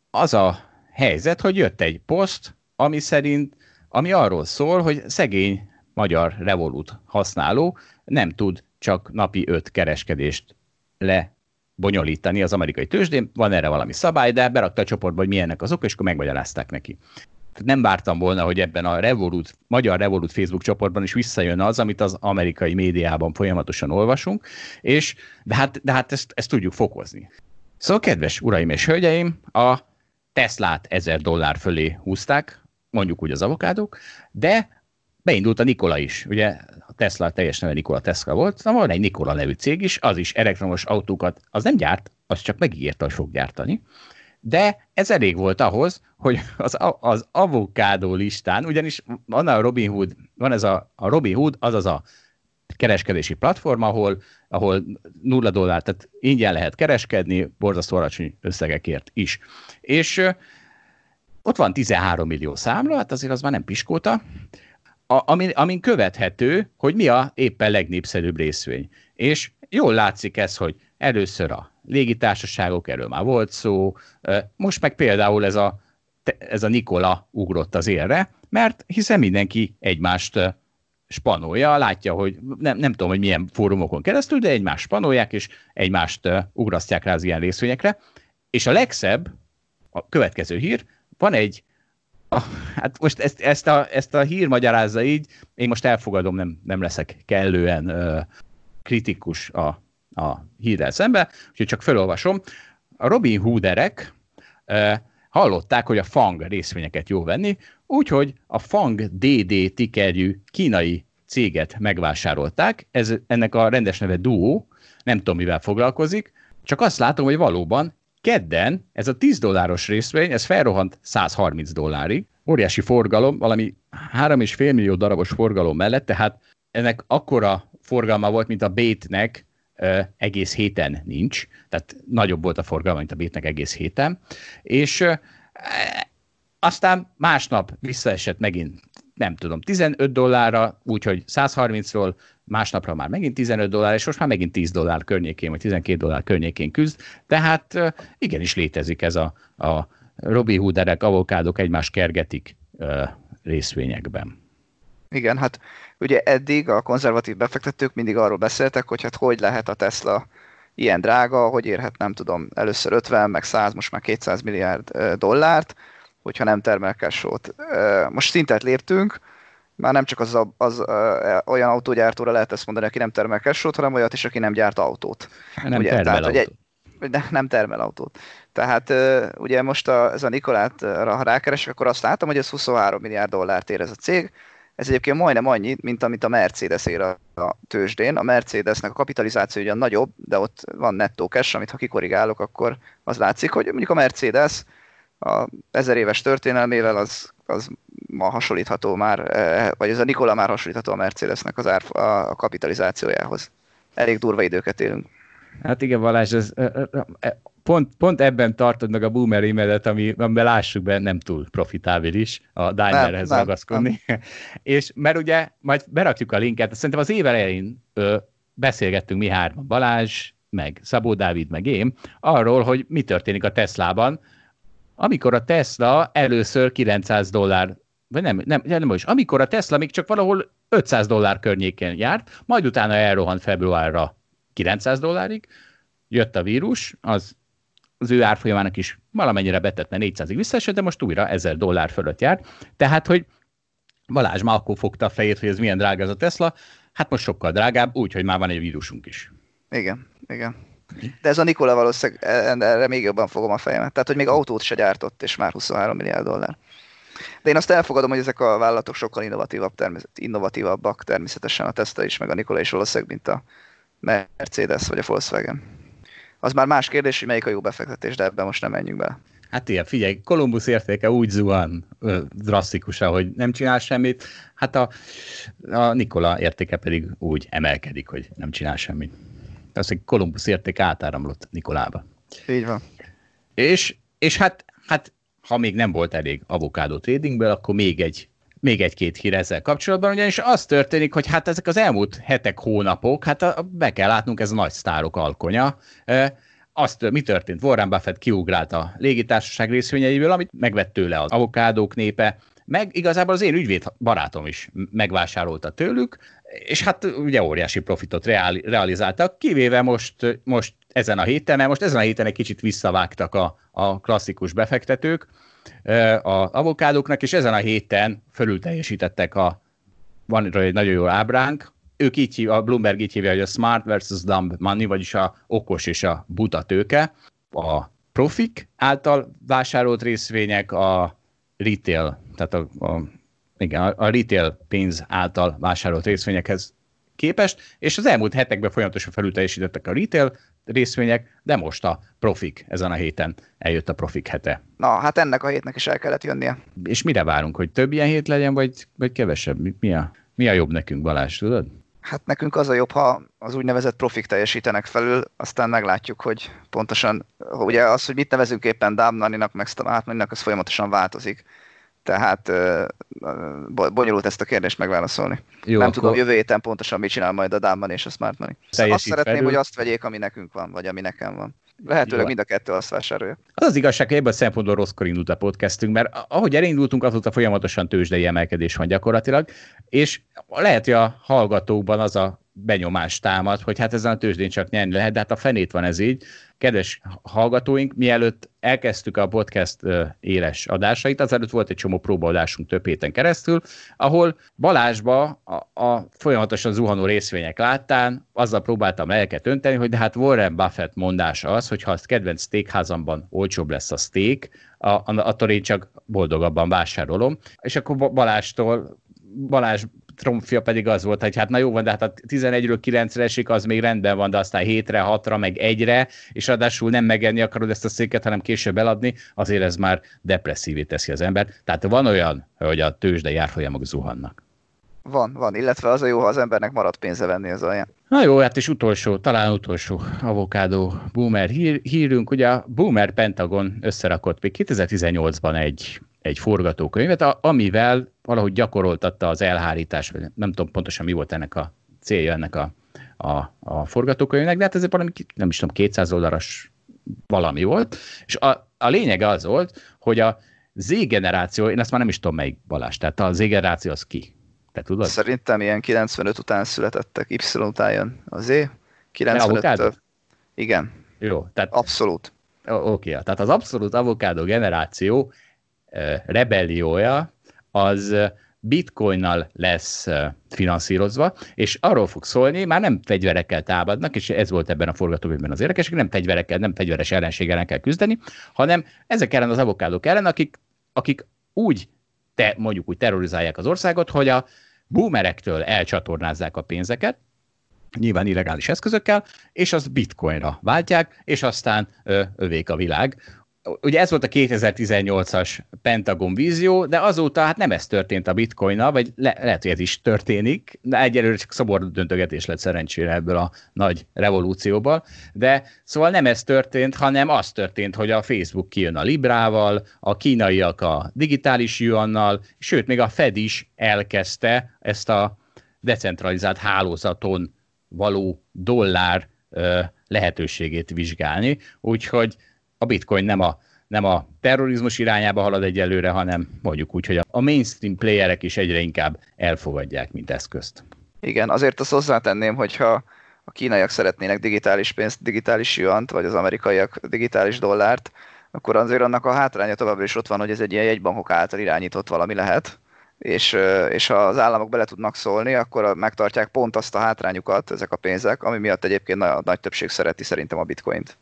az a helyzet, hogy jött egy poszt, ami szerint, ami arról szól, hogy szegény magyar Revolut használó nem tud csak napi öt kereskedést le bonyolítani az amerikai tőzsdén, van erre valami szabály, de berakta a csoportba, hogy milyennek azok, és akkor megmagyarázták neki. Nem vártam volna, hogy ebben a Revolut, magyar Revolut Facebook csoportban is visszajön az, amit az amerikai médiában folyamatosan olvasunk, és de hát, de hát ezt, ezt tudjuk fokozni. Szóval, kedves uraim és hölgyeim, a Teslát 1000 dollár fölé húzták, mondjuk úgy az avokádók, de beindult a Nikola is. Ugye Tesla teljes neve Nikola Tesla volt, na van egy Nikola nevű cég is, az is elektromos autókat, az nem gyárt, az csak megígérte, hogy fog gyártani, de ez elég volt ahhoz, hogy az, az avokádó listán, ugyanis van a Robin Hood, van ez a, a Robin Hood, azaz a kereskedési platform, ahol, ahol nulla dollár, tehát ingyen lehet kereskedni, borzasztó alacsony összegekért is. És ott van 13 millió számla, hát azért az már nem piskóta, a, amin, amin követhető, hogy mi a éppen legnépszerűbb részvény. És jól látszik ez, hogy először a légitársaságok, erről már volt szó, most meg például ez a, ez a Nikola ugrott az élre, mert hiszen mindenki egymást spanolja, látja, hogy nem, nem tudom, hogy milyen fórumokon keresztül, de egymást spanolják, és egymást ugrasztják rá az ilyen részvényekre. És a legszebb, a következő hír, van egy Ah, hát most ezt, ezt, a, ezt a hír magyarázza így, én most elfogadom, nem, nem leszek kellően ö, kritikus a, a hírrel szembe, úgyhogy csak felolvasom. A Robin Hooderek ö, hallották, hogy a FANG részvényeket jó venni, úgyhogy a FANG DD tikerjű kínai céget megvásárolták, ez, ennek a rendes neve Duo, nem tudom, mivel foglalkozik, csak azt látom, hogy valóban Kedden ez a 10 dolláros részvény, ez felrohant 130 dollárig, óriási forgalom, valami 3,5 millió darabos forgalom mellett, tehát ennek akkora forgalma volt, mint a Bétnek egész héten nincs, tehát nagyobb volt a forgalma, mint a Bétnek egész héten, és aztán másnap visszaesett megint, nem tudom, 15 dollárra, úgyhogy 130-ról másnapra már megint 15 dollár, és most már megint 10 dollár környékén, vagy 12 dollár környékén küzd. Tehát igenis létezik ez a, a Robi Hooderek, avokádok egymást kergetik részvényekben. Igen, hát ugye eddig a konzervatív befektetők mindig arról beszéltek, hogy hát hogy lehet a Tesla ilyen drága, hogy érhet nem tudom, először 50, meg 100, most már 200 milliárd dollárt, hogyha nem termel cash Most szintet léptünk, már nem csak az, az ö, olyan autógyártóra lehet ezt mondani, aki nem termel cash hanem olyat is, aki nem gyárt autót. Nem ugye? termel Tehát, autót. Egy, de nem termel autót. Tehát ugye most a, ez a Nikolát, ha rákeresek, akkor azt látom, hogy ez 23 milliárd dollárt ér ez a cég. Ez egyébként majdnem annyi, mint amit a Mercedes ér a, a tőzsdén. A Mercedesnek a kapitalizáció ugyan nagyobb, de ott van nettó cash, amit ha kikorrigálok, akkor az látszik, hogy mondjuk a Mercedes a ezer éves történelmével az, az ma hasonlítható már, e, vagy ez a Nikola már hasonlítható a Mercedesnek az ár, a kapitalizációjához. Elég durva időket élünk. Hát igen, Balázs, ez, pont, pont ebben tartod meg a boomer imedet, ami, amiben lássuk be, nem túl profitábilis a Daimlerhez ragaszkodni. És mert ugye majd berakjuk a linket, szerintem az év elején ö, beszélgettünk mi hárman, Balázs, meg Szabó Dávid, meg én, arról, hogy mi történik a Teslában, amikor a Tesla először 900 dollár, vagy nem, nem, nem is, amikor a Tesla még csak valahol 500 dollár környékén járt, majd utána elrohant februárra 900 dollárig, jött a vírus, az az ő árfolyamának is valamennyire betette 400-ig visszaesett, de most újra 1000 dollár fölött jár. Tehát, hogy Balázs már akkor fogta a fejét, hogy ez milyen drága ez a Tesla, hát most sokkal drágább, úgy, hogy már van egy vírusunk is. Igen, igen. De ez a Nikola valószínűleg, e, erre még jobban fogom a fejemet. Tehát, hogy még autót se gyártott, és már 23 milliárd dollár. De én azt elfogadom, hogy ezek a vállalatok sokkal innovatívabb, természet, innovatívabbak természetesen a Tesla is, meg a Nikola is valószínűleg, mint a Mercedes vagy a Volkswagen. Az már más kérdés, hogy melyik a jó befektetés, de ebben most nem menjünk bele. Hát ilyen, figyelj, Kolumbusz értéke úgy zuhan ö, drasztikusan, hogy nem csinál semmit, hát a, a Nikola értéke pedig úgy emelkedik, hogy nem csinál semmit. Hogy Kolumbusz értéke átáramlott Nikolába. Így van. És, és hát, hát ha még nem volt elég avokádó tradingből, akkor még egy még egy-két hír ezzel kapcsolatban, ugyanis az történik, hogy hát ezek az elmúlt hetek, hónapok, hát a, be kell látnunk, ez a nagy sztárok alkonya. E, azt, mi történt? Warren Buffett kiugrált a légitársaság részvényeiből, amit megvett tőle az avokádók népe, meg igazából az én ügyvéd barátom is megvásárolta tőlük, és hát ugye óriási profitot reali, realizáltak, kivéve most, most ezen a héten, mert most ezen a héten egy kicsit visszavágtak a, a klasszikus befektetők, az avokádóknak, és ezen a héten fölül teljesítettek a, van egy nagyon jó ábránk, ők így hív, a Bloomberg így hívja, hogy a smart versus dumb money, vagyis a okos és a buta tőke, a profik által vásárolt részvények, a retail, tehát a, a, igen, a retail pénz által vásárolt részvényekhez képest, és az elmúlt hetekben folyamatosan felülteljesítettek a retail részvények, de most a profik ezen a héten eljött a profik hete. Na, hát ennek a hétnek is el kellett jönnie. És mire várunk, hogy több ilyen hét legyen, vagy, vagy kevesebb? Mi a, mi a jobb nekünk, Balázs, tudod? Hát nekünk az a jobb, ha az úgynevezett profik teljesítenek felül, aztán meglátjuk, hogy pontosan, ugye az, hogy mit nevezünk éppen Dámnaninak, meg Stamahatnaninak, az folyamatosan változik. Tehát bonyolult ezt a kérdést megválaszolni. Jó, nem akkor... tudom, jövő héten pontosan mit csinál majd a Dámman és a Smart Money. Azt szeretném, felül. hogy azt vegyék, ami nekünk van, vagy ami nekem van. Lehetőleg Jó. mind a kettő azt vásárolja. Az az igazság, hogy ebben a szempontból rosszkor indult a podcastünk, mert ahogy elindultunk, azóta folyamatosan tőzsdei emelkedés van gyakorlatilag, és lehet, hogy a hallgatókban az a benyomás támad, hogy hát ezen a tőzsdén csak nyerni lehet, de hát a fenét van ez így. Kedves hallgatóink, mielőtt elkezdtük a podcast éles adásait, azelőtt volt egy csomó próbaadásunk több héten keresztül, ahol Balázsba a, a folyamatosan zuhanó részvények láttán azzal próbáltam lelket önteni, hogy de hát Warren Buffett mondása az, hogy ha az kedvenc steakházamban olcsóbb lesz a steak, a, attól én csak boldogabban vásárolom. És akkor Balástól Balázs tromfja pedig az volt, hogy hát na jó van, de hát a 11-ről 9-re esik, az még rendben van, de aztán 7-re, 6-ra, meg 1-re, és ráadásul nem megenni akarod ezt a széket, hanem később eladni, azért ez már depresszívé teszi az ember. Tehát van olyan, hogy a tőzsde járfolyamok zuhannak. Van, van, illetve az a jó, ha az embernek marad pénze venni az olyan. Na jó, hát és utolsó, talán utolsó avokádó boomer hír, hírünk, ugye a Boomer Pentagon összerakott még 2018-ban egy egy forgatókönyvet, amivel valahogy gyakoroltatta az elhárítás, vagy nem tudom pontosan mi volt ennek a célja ennek a, a, a forgatókönyvnek, de hát ez valami, nem is tudom, 200 oldalas valami volt, és a, a lényege az volt, hogy a Z-generáció, én ezt már nem is tudom melyik Balázs, tehát a Z-generáció az ki? Te tudod? Szerintem ilyen 95 után születettek, Y után jön a Z, 95 Igen. Jó, tehát... Abszolút. Oké, okay, tehát az abszolút avokádó generáció rebelliója az bitcoinnal lesz finanszírozva, és arról fog szólni, már nem fegyverekkel támadnak, és ez volt ebben a forgatókönyvben az érdekes, nem fegyverekkel, nem fegyveres ellenség ellen kell küzdeni, hanem ezek ellen az avokádok ellen, akik, akik úgy te, mondjuk úgy terrorizálják az országot, hogy a boomerektől elcsatornázzák a pénzeket, nyilván illegális eszközökkel, és az bitcoinra váltják, és aztán ö, övék a világ ugye ez volt a 2018-as Pentagon vízió, de azóta hát nem ez történt a bitcoin vagy le, lehet, hogy ez is történik, de egyelőre csak szobor döntögetés lett szerencsére ebből a nagy revolúcióból, de szóval nem ez történt, hanem az történt, hogy a Facebook kijön a Librával, a kínaiak a digitális yuannal, sőt, még a Fed is elkezdte ezt a decentralizált hálózaton való dollár lehetőségét vizsgálni, úgyhogy a bitcoin nem a, nem a terrorizmus irányába halad egyelőre, hanem mondjuk úgy, hogy a mainstream playerek is egyre inkább elfogadják, mint eszközt. Igen, azért azt hozzátenném, hogyha a kínaiak szeretnének digitális pénzt, digitális juant, vagy az amerikaiak digitális dollárt, akkor azért annak a hátránya továbbra is ott van, hogy ez egy ilyen jegybankok által irányított valami lehet, és, és ha az államok bele tudnak szólni, akkor megtartják pont azt a hátrányukat, ezek a pénzek, ami miatt egyébként a nagy többség szereti szerintem a bitcoint.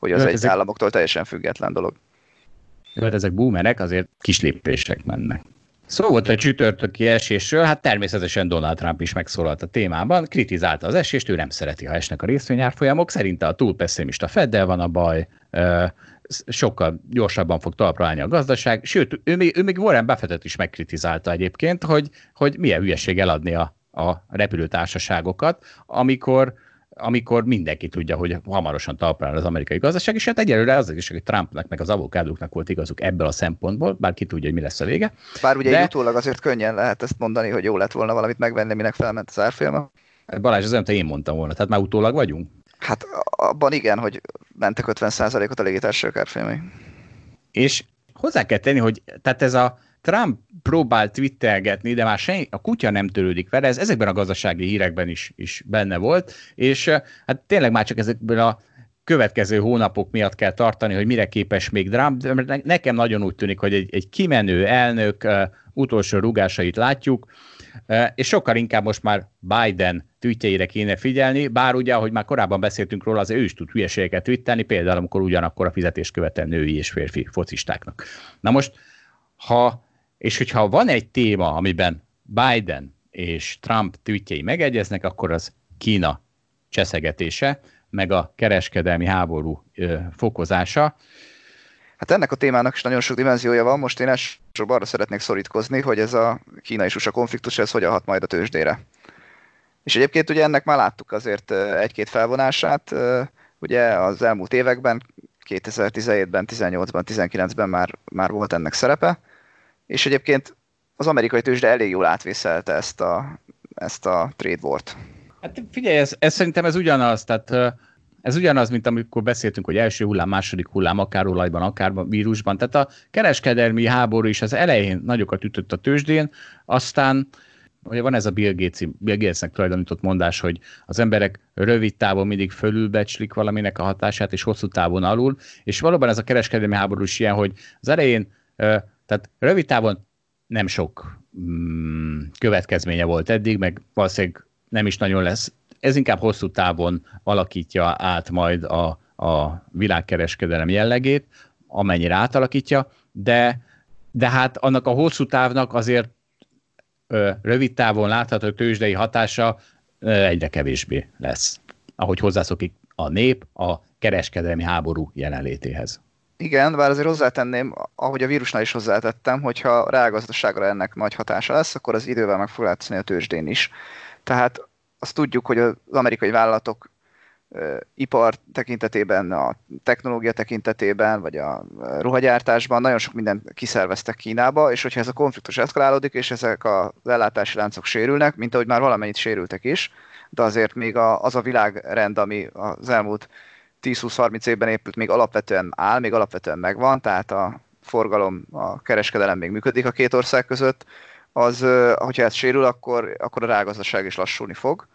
Hogy az egy ezek... államoktól teljesen független dolog. Hát ezek boomerek, azért kis lépések mennek. Szó volt a csütörtöki esésről, hát természetesen Donald Trump is megszólalt a témában, kritizálta az esést, ő nem szereti, ha esnek a részvényárfolyamok, szerinte a túl pessimista Feddel van a baj, sokkal gyorsabban fog talpra állni a gazdaság, sőt, ő még, ő még Warren Buffettet is megkritizálta egyébként, hogy, hogy milyen hülyeség eladni a, a repülőtársaságokat, amikor amikor mindenki tudja, hogy hamarosan talpra áll az amerikai gazdaság, és hát egyelőre az is, hogy Trumpnak meg az avokádóknak volt igazuk ebből a szempontból, bár ki tudja, hogy mi lesz a vége. Bár ugye de... utólag azért könnyen lehet ezt mondani, hogy jó lett volna valamit megvenni, minek felment az árfolyama. Balázs, az olyan, én mondtam volna, tehát már utólag vagyunk? Hát abban igen, hogy mentek 50%-ot a légitársaság árfolyamai. És hozzá kell tenni, hogy tehát ez a Trump próbál twittelgetni, de már senki, a kutya nem törődik vele, ez ezekben a gazdasági hírekben is, is benne volt, és hát tényleg már csak ezekből a következő hónapok miatt kell tartani, hogy mire képes még Trump, mert nekem nagyon úgy tűnik, hogy egy, egy kimenő elnök utolsó rugásait látjuk, és sokkal inkább most már Biden tweetjeire kéne figyelni, bár ugye, ahogy már korábban beszéltünk róla, az ő is tud hülyeségeket twittelni, például amikor ugyanakkor a fizetés követel női és férfi focistáknak. Na most, ha, és hogyha van egy téma, amiben Biden és Trump tweetjei megegyeznek, akkor az Kína cseszegetése, meg a kereskedelmi háború ö, fokozása. Hát ennek a témának is nagyon sok dimenziója van, most én elsősorban arra szeretnék szorítkozni, hogy ez a Kína és USA konfliktus, ez hogyan hat majd a tőzsdére. És egyébként ugye ennek már láttuk azért egy-két felvonását, ugye az elmúlt években, 2017-ben, 18-ban, 19-ben már, már volt ennek szerepe, és egyébként az amerikai tőzsde elég jól átvészelte ezt a, ezt a trade war-t. Hát figyelj, ez, ez szerintem ez ugyanaz, tehát ez ugyanaz, mint amikor beszéltünk, hogy első hullám, második hullám, akár olajban, akár vírusban. Tehát a kereskedelmi háború is az elején nagyokat ütött a tőzsdén, aztán ugye van ez a Bill, Gates, Bill Gatesnek tulajdonított mondás, hogy az emberek rövid távon mindig fölülbecslik valaminek a hatását, és hosszú távon alul, és valóban ez a kereskedelmi háború is ilyen, hogy az elején, tehát rövid távon nem sok mm, következménye volt eddig, meg valószínűleg nem is nagyon lesz ez inkább hosszú távon alakítja át majd a, a világkereskedelem jellegét, amennyire átalakítja, de, de hát annak a hosszú távnak azért ö, rövid távon látható tőzsdei hatása ö, egyre kevésbé lesz, ahogy hozzászokik a nép a kereskedelmi háború jelenlétéhez. Igen, bár azért hozzátenném, ahogy a vírusnál is hozzátettem, hogyha a reálgazdaságra ennek nagy hatása lesz, akkor az idővel meg fog látszani a tőzsdén is. Tehát azt tudjuk, hogy az amerikai vállalatok ipar tekintetében, a technológia tekintetében, vagy a ruhagyártásban nagyon sok mindent kiszerveztek Kínába, és hogyha ez a konfliktus eszkalálódik, és ezek az ellátási láncok sérülnek, mint ahogy már valamennyit sérültek is, de azért még az a világrend, ami az elmúlt 10-20-30 évben épült, még alapvetően áll, még alapvetően megvan, tehát a forgalom, a kereskedelem még működik a két ország között, az, hogyha ez sérül, akkor, akkor a rágazdaság is lassulni fog.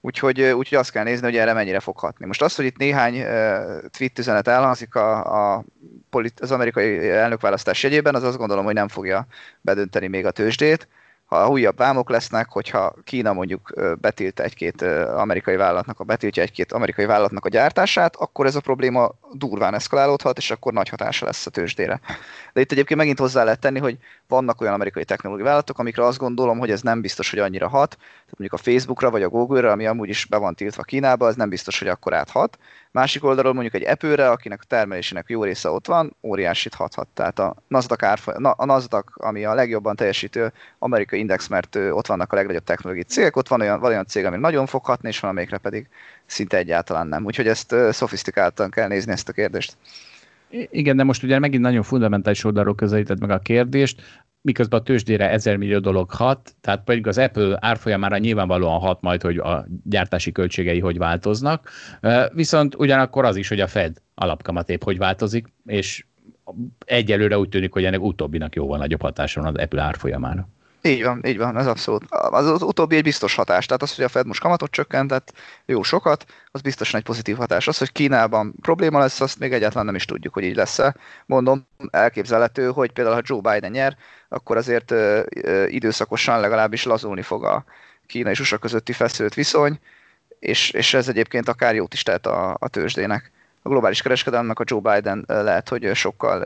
Úgyhogy, úgyhogy azt kell nézni, hogy erre mennyire fog hatni. Most az, hogy itt néhány tweet üzenet elhangzik a, a az amerikai elnökválasztás jegyében, az azt gondolom, hogy nem fogja bedönteni még a tőzsdét ha újabb vámok lesznek, hogyha Kína mondjuk betilt egy-két amerikai vállalatnak, a betiltja egy-két amerikai vállalatnak a gyártását, akkor ez a probléma durván eszkalálódhat, és akkor nagy hatása lesz a tőzsdére. De itt egyébként megint hozzá lehet tenni, hogy vannak olyan amerikai technológiai vállalatok, amikre azt gondolom, hogy ez nem biztos, hogy annyira hat. Tehát mondjuk a Facebookra vagy a Google-ra, ami amúgy is be van tiltva Kínába, az nem biztos, hogy akkor áthat. Másik oldalról mondjuk egy epőre, akinek a termelésének jó része ott van, óriásit hathat. Tehát a Nasdaq, árfoly, a Nasdaq, ami a legjobban teljesítő amerikai index, mert ott vannak a legnagyobb technológiai cégek, ott van olyan, van olyan cég, ami nagyon fog hatni, és van amelyikre pedig szinte egyáltalán nem. Úgyhogy ezt szofisztikáltan kell nézni ezt a kérdést. Igen, de most ugye megint nagyon fundamentális oldalról közelített meg a kérdést miközben a tőzsdére 1000 millió dolog hat, tehát pedig az Apple árfolyamára nyilvánvalóan hat majd, hogy a gyártási költségei hogy változnak, viszont ugyanakkor az is, hogy a Fed alapkamat épp hogy változik, és egyelőre úgy tűnik, hogy ennek utóbbinak jóval nagyobb hatása van az Apple árfolyamára. Így van, így van, ez abszolút. Az, az utóbbi egy biztos hatás. Tehát az, hogy a Fed most kamatot csökkentett jó sokat, az biztosan egy pozitív hatás. Az, hogy Kínában probléma lesz, azt még egyáltalán nem is tudjuk, hogy így lesz-e. Mondom, elképzelhető, hogy például ha Joe Biden nyer, akkor azért ö, ö, időszakosan legalábbis lazulni fog a Kína és USA közötti feszült viszony, és, és ez egyébként akár jót is tehet a, a tőzsdének a globális kereskedelemnek a Joe Biden lehet, hogy sokkal,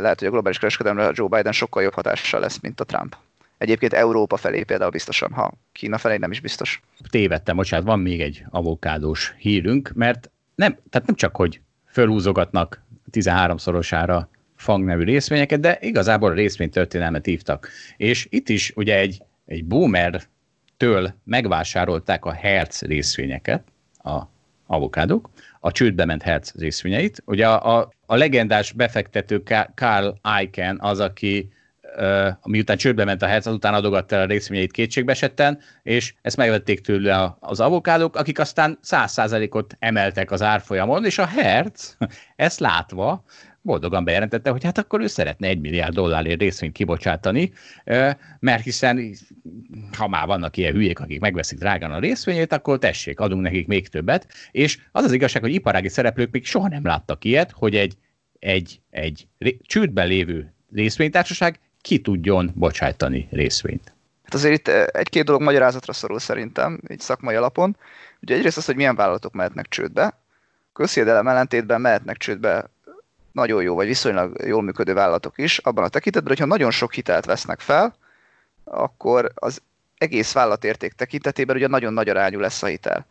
lehet, hogy a globális kereskedelemre a Joe Biden sokkal jobb hatással lesz, mint a Trump. Egyébként Európa felé például biztosan, ha Kína felé nem is biztos. Tévedtem, bocsánat, van még egy avokádós hírünk, mert nem, tehát nem csak, hogy fölhúzogatnak 13-szorosára FANG nevű részvényeket, de igazából a részvénytörténelmet hívtak. És itt is ugye egy, egy boomer től megvásárolták a Hertz részvényeket, a avokádok, a csődbe ment Hertz részvényeit. Ugye a, a, a legendás befektető Carl Icahn az, aki miután csődbe ment a Hertz, azután adogatta el a részvényeit kétségbesetten, és ezt megvették tőle az avokádok, akik aztán 100%-ot emeltek az árfolyamon, és a Hertz ezt látva boldogan bejelentette, hogy hát akkor ő szeretne egy milliárd dollárért részvényt kibocsátani, mert hiszen ha már vannak ilyen hülyék, akik megveszik drágán a részvényét, akkor tessék, adunk nekik még többet. És az az igazság, hogy iparági szereplők még soha nem láttak ilyet, hogy egy, egy, egy csődben lévő részvénytársaság ki tudjon bocsájtani részvényt. Hát azért itt eh, egy-két dolog magyarázatra szorul szerintem, így szakmai alapon. Ugye egyrészt az, hogy milyen vállalatok mehetnek csődbe. Közhiedelem ellentétben mehetnek csődbe nagyon jó, vagy viszonylag jól működő vállalatok is, abban a tekintetben, hogyha nagyon sok hitelt vesznek fel, akkor az egész vállalatérték tekintetében ugye nagyon nagy arányú lesz a hitel.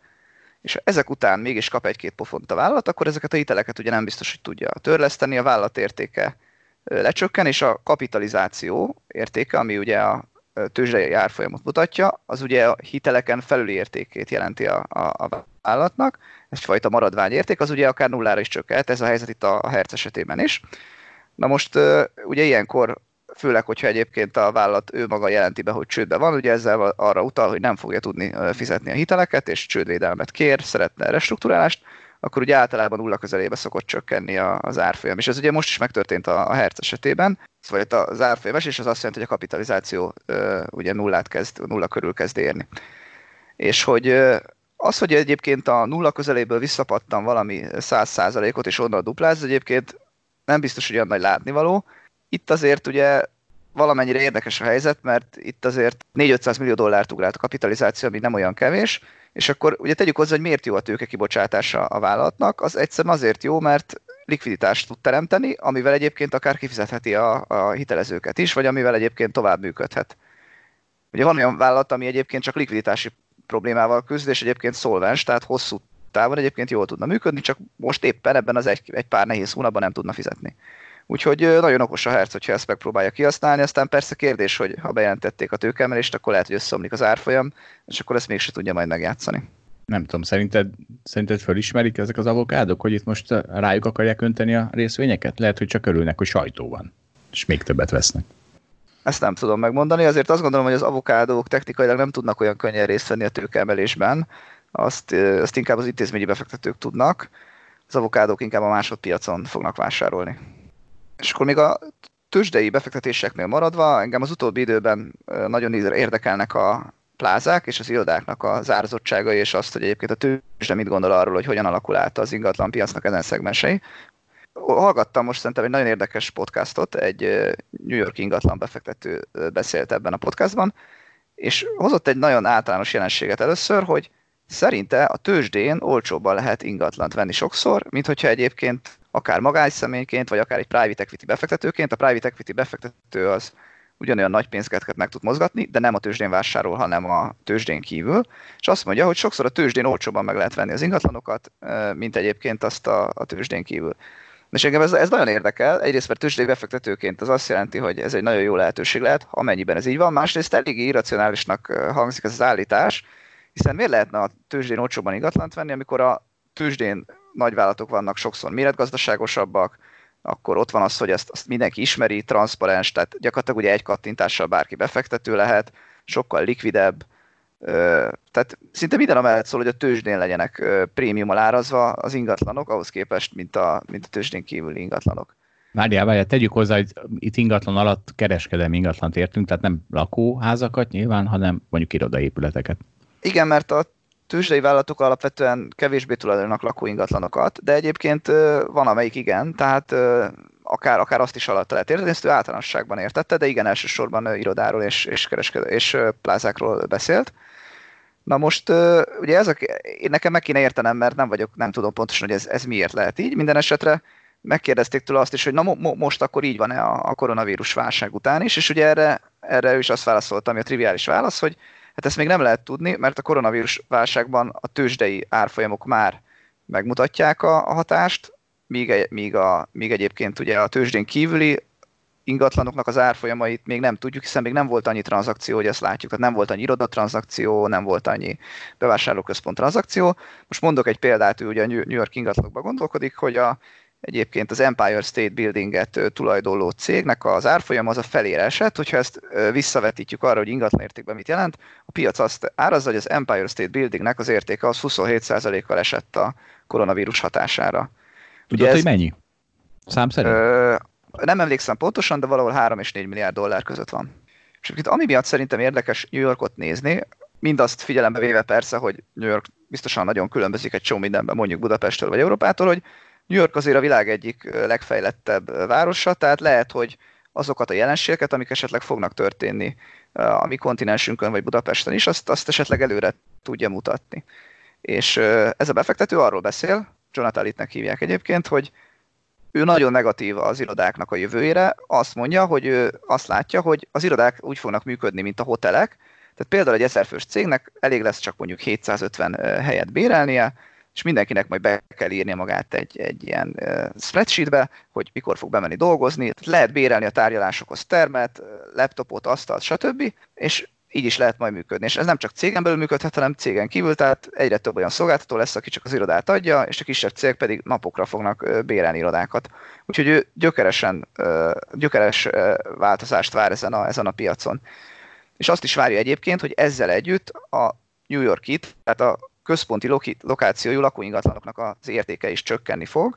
És ha ezek után mégis kap egy-két pofont a vállalat, akkor ezeket a hiteleket ugye nem biztos, hogy tudja törleszteni, a vállalat értéke lecsökken, és a kapitalizáció értéke, ami ugye a tőzsdei árfolyamot mutatja, az ugye a hiteleken felüli értékét jelenti a, a, a vállalatnak, egyfajta maradványérték, az ugye akár nullára is csökkent, ez a helyzet itt a, a Hertz esetében is. Na most ugye ilyenkor, főleg, hogyha egyébként a vállalat ő maga jelenti be, hogy csődbe van, ugye ezzel arra utal, hogy nem fogja tudni fizetni a hiteleket, és csődvédelmet kér, szeretne restruktúrálást, akkor ugye általában nulla közelébe szokott csökkenni az árfolyam. És ez ugye most is megtörtént a, Hertz esetében, szóval itt az árfolyam és az azt jelenti, hogy a kapitalizáció ugye nullát kezd, nulla körül kezd érni. És hogy az, hogy egyébként a nulla közeléből visszapattam valami 100%-ot, és onnan dupláz, egyébként nem biztos, hogy olyan nagy látnivaló. Itt azért ugye valamennyire érdekes a helyzet, mert itt azért 4-500 millió dollárt ugrált a kapitalizáció, ami nem olyan kevés, és akkor ugye tegyük hozzá, hogy miért jó a tőke kibocsátása a vállalatnak. Az egyszerűen azért jó, mert likviditást tud teremteni, amivel egyébként akár kifizetheti a, a hitelezőket is, vagy amivel egyébként tovább működhet. Ugye van olyan vállalat, ami egyébként csak likviditási problémával küzd, és egyébként szolvens, tehát hosszú távon egyébként jól tudna működni, csak most éppen ebben az egy, egy pár nehéz hónapban nem tudna fizetni. Úgyhogy nagyon okos a Hertz, hogyha ezt megpróbálja kihasználni, aztán persze kérdés, hogy ha bejelentették a tőkemelést, akkor lehet, hogy összeomlik az árfolyam, és akkor ezt mégse tudja majd megjátszani. Nem tudom, szerinted, szerinted fölismerik ezek az avokádok, hogy itt most rájuk akarják önteni a részvényeket? Lehet, hogy csak örülnek, hogy sajtó van, és még többet vesznek. Ezt nem tudom megmondani, azért azt gondolom, hogy az avokádók technikailag nem tudnak olyan könnyen részt venni a tőkeemelésben, azt, azt inkább az intézményi befektetők tudnak, az avokádók inkább a másodpiacon fognak vásárolni. És akkor még a tőzsdei befektetéseknél maradva, engem az utóbbi időben nagyon érdekelnek a plázák és az irodáknak a zárzottságai, és azt, hogy egyébként a tőzsde mit gondol arról, hogy hogyan alakul át az ingatlan piacnak ezen szegmensei. Hallgattam most szerintem egy nagyon érdekes podcastot, egy New York ingatlan befektető beszélt ebben a podcastban, és hozott egy nagyon általános jelenséget először, hogy szerinte a tőzsdén olcsóbban lehet ingatlant venni sokszor, mint hogyha egyébként akár magánszemélyként, vagy akár egy private equity befektetőként. A private equity befektető az ugyanolyan nagy pénzeket meg tud mozgatni, de nem a tőzsdén vásárol, hanem a tőzsdén kívül, és azt mondja, hogy sokszor a tőzsdén olcsóban meg lehet venni az ingatlanokat, mint egyébként azt a, a tőzsdén kívül. És engem ez, ez nagyon érdekel. Egyrészt, mert tőzsdei befektetőként az azt jelenti, hogy ez egy nagyon jó lehetőség lehet, amennyiben ez így van. Másrészt eléggé irracionálisnak hangzik ez az állítás, hiszen miért lehetne a tőzsdén olcsóban ingatlant venni, amikor a tőzsdén nagyvállalatok vannak sokszor méretgazdaságosabbak, akkor ott van az, hogy ezt, azt mindenki ismeri, transzparens, tehát gyakorlatilag ugye egy kattintással bárki befektető lehet, sokkal likvidebb, tehát szinte minden amellett szól, hogy a tőzsdén legyenek prémiummal árazva az ingatlanok, ahhoz képest, mint a, mint a tőzsdén kívüli ingatlanok. Várjál, várjál, tegyük hozzá, hogy itt ingatlan alatt kereskedelmi ingatlant értünk, tehát nem lakóházakat nyilván, hanem mondjuk irodaépületeket. Igen, mert a tőzsdei vállalatok alapvetően kevésbé tulajdonak lakó ingatlanokat, de egyébként van amelyik igen, tehát akár, akár azt is alatt lehet érteni, ezt ő általánosságban értette, de igen, elsősorban irodáról és, és, kereskedő, és plázákról beszélt. Na most ugye ez a, én nekem meg kéne értenem, mert nem vagyok, nem tudom pontosan, hogy ez, ez miért lehet így. Minden esetre megkérdezték tőle azt is, hogy na mo- mo- most akkor így van-e a, a koronavírus válság után is, és ugye erre, erre is azt válaszolta, ami a triviális válasz, hogy hát ezt még nem lehet tudni, mert a koronavírus válságban a tőzsdei árfolyamok már megmutatják a, a hatást, míg, míg, a, míg egyébként ugye a tőzsdén kívüli ingatlanoknak az árfolyamait még nem tudjuk, hiszen még nem volt annyi tranzakció, hogy ezt látjuk. Tehát nem volt annyi irodatranzakció, nem volt annyi bevásárlóközpont tranzakció. Most mondok egy példát, ő ugye a New York ingatlanokba gondolkodik, hogy a, egyébként az Empire State Building-et tulajdonló cégnek az árfolyam az a felére esett, hogyha ezt visszavetítjük arra, hogy ingatlan értékben mit jelent, a piac azt árazza, hogy az Empire State Buildingnek az értéke az 27%-kal esett a koronavírus hatására. Tudod, ez, hogy mennyi? Szám szerint? Ö, nem emlékszem pontosan, de valahol 3 és 4 milliárd dollár között van. És itt ami miatt szerintem érdekes New Yorkot nézni, mindazt figyelembe véve persze, hogy New York biztosan nagyon különbözik egy csomó mindenben, mondjuk Budapesttől vagy Európától, hogy New York azért a világ egyik legfejlettebb városa, tehát lehet, hogy azokat a jelenségeket, amik esetleg fognak történni a mi kontinensünkön vagy Budapesten is, azt, azt esetleg előre tudja mutatni. És ez a befektető arról beszél, Jonathan Littnek hívják egyébként, hogy ő nagyon negatív az irodáknak a jövőjére, azt mondja, hogy ő azt látja, hogy az irodák úgy fognak működni, mint a hotelek, tehát például egy ezerfős cégnek elég lesz csak mondjuk 750 helyet bérelnie, és mindenkinek majd be kell írnia magát egy, egy ilyen spreadsheetbe, hogy mikor fog bemenni dolgozni. Tehát lehet bérelni a tárgyalásokhoz termet, laptopot, asztalt, stb. És így is lehet majd működni. És ez nem csak cégen belül működhet, hanem cégen kívül, tehát egyre több olyan szolgáltató lesz, aki csak az irodát adja, és a kisebb cégek pedig napokra fognak bérelni irodákat. Úgyhogy ő gyökeresen, gyökeres változást vár ezen a, ezen a piacon. És azt is várja egyébként, hogy ezzel együtt a New York-it, tehát a központi lokációjú lakóingatlanoknak az értéke is csökkenni fog,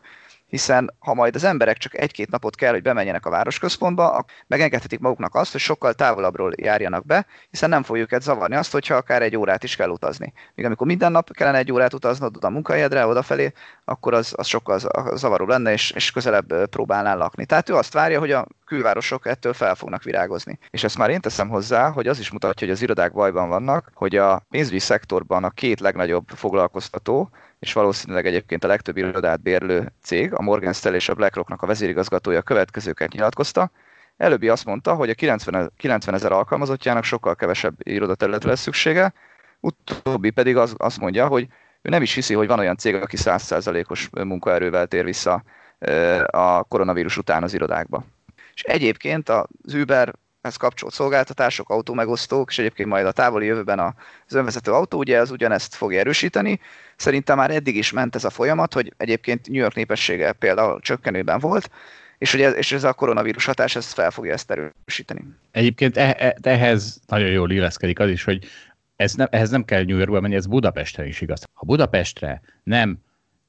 hiszen ha majd az emberek csak egy-két napot kell, hogy bemenjenek a városközpontba, megengedhetik maguknak azt, hogy sokkal távolabbról járjanak be, hiszen nem fogjuk őket zavarni azt, hogyha akár egy órát is kell utazni. Míg amikor minden nap kellene egy órát utaznod oda a munkahelyedre, odafelé, akkor az, az sokkal zavaró lenne, és, és közelebb próbálnál lakni. Tehát ő azt várja, hogy a külvárosok ettől fel fognak virágozni. És ezt már én teszem hozzá, hogy az is mutatja, hogy az irodák bajban vannak, hogy a pénzügyi szektorban a két legnagyobb foglalkoztató, és valószínűleg egyébként a legtöbb irodát bérlő cég, a Morgan Stanley és a BlackRocknak a vezérigazgatója következőket nyilatkozta. Előbbi azt mondta, hogy a 90, 90 ezer alkalmazottjának sokkal kevesebb irodaterületre lesz szüksége, utóbbi pedig az, azt mondja, hogy ő nem is hiszi, hogy van olyan cég, aki 100%-os munkaerővel tér vissza a koronavírus után az irodákba. És egyébként az Uber ez kapcsolt szolgáltatások, autómegosztók, és egyébként majd a távoli jövőben az önvezető autó, ugye ez ugyanezt fogja erősíteni. Szerintem már eddig is ment ez a folyamat, hogy egyébként New York népessége például csökkenőben volt, és, hogy ez, és ez a koronavírus hatás ezt fel fogja ezt erősíteni. Egyébként e, e, ehhez nagyon jól illeszkedik az is, hogy ez nem, ehhez nem kell New Yorkba menni, ez Budapesten is igaz. Ha Budapestre nem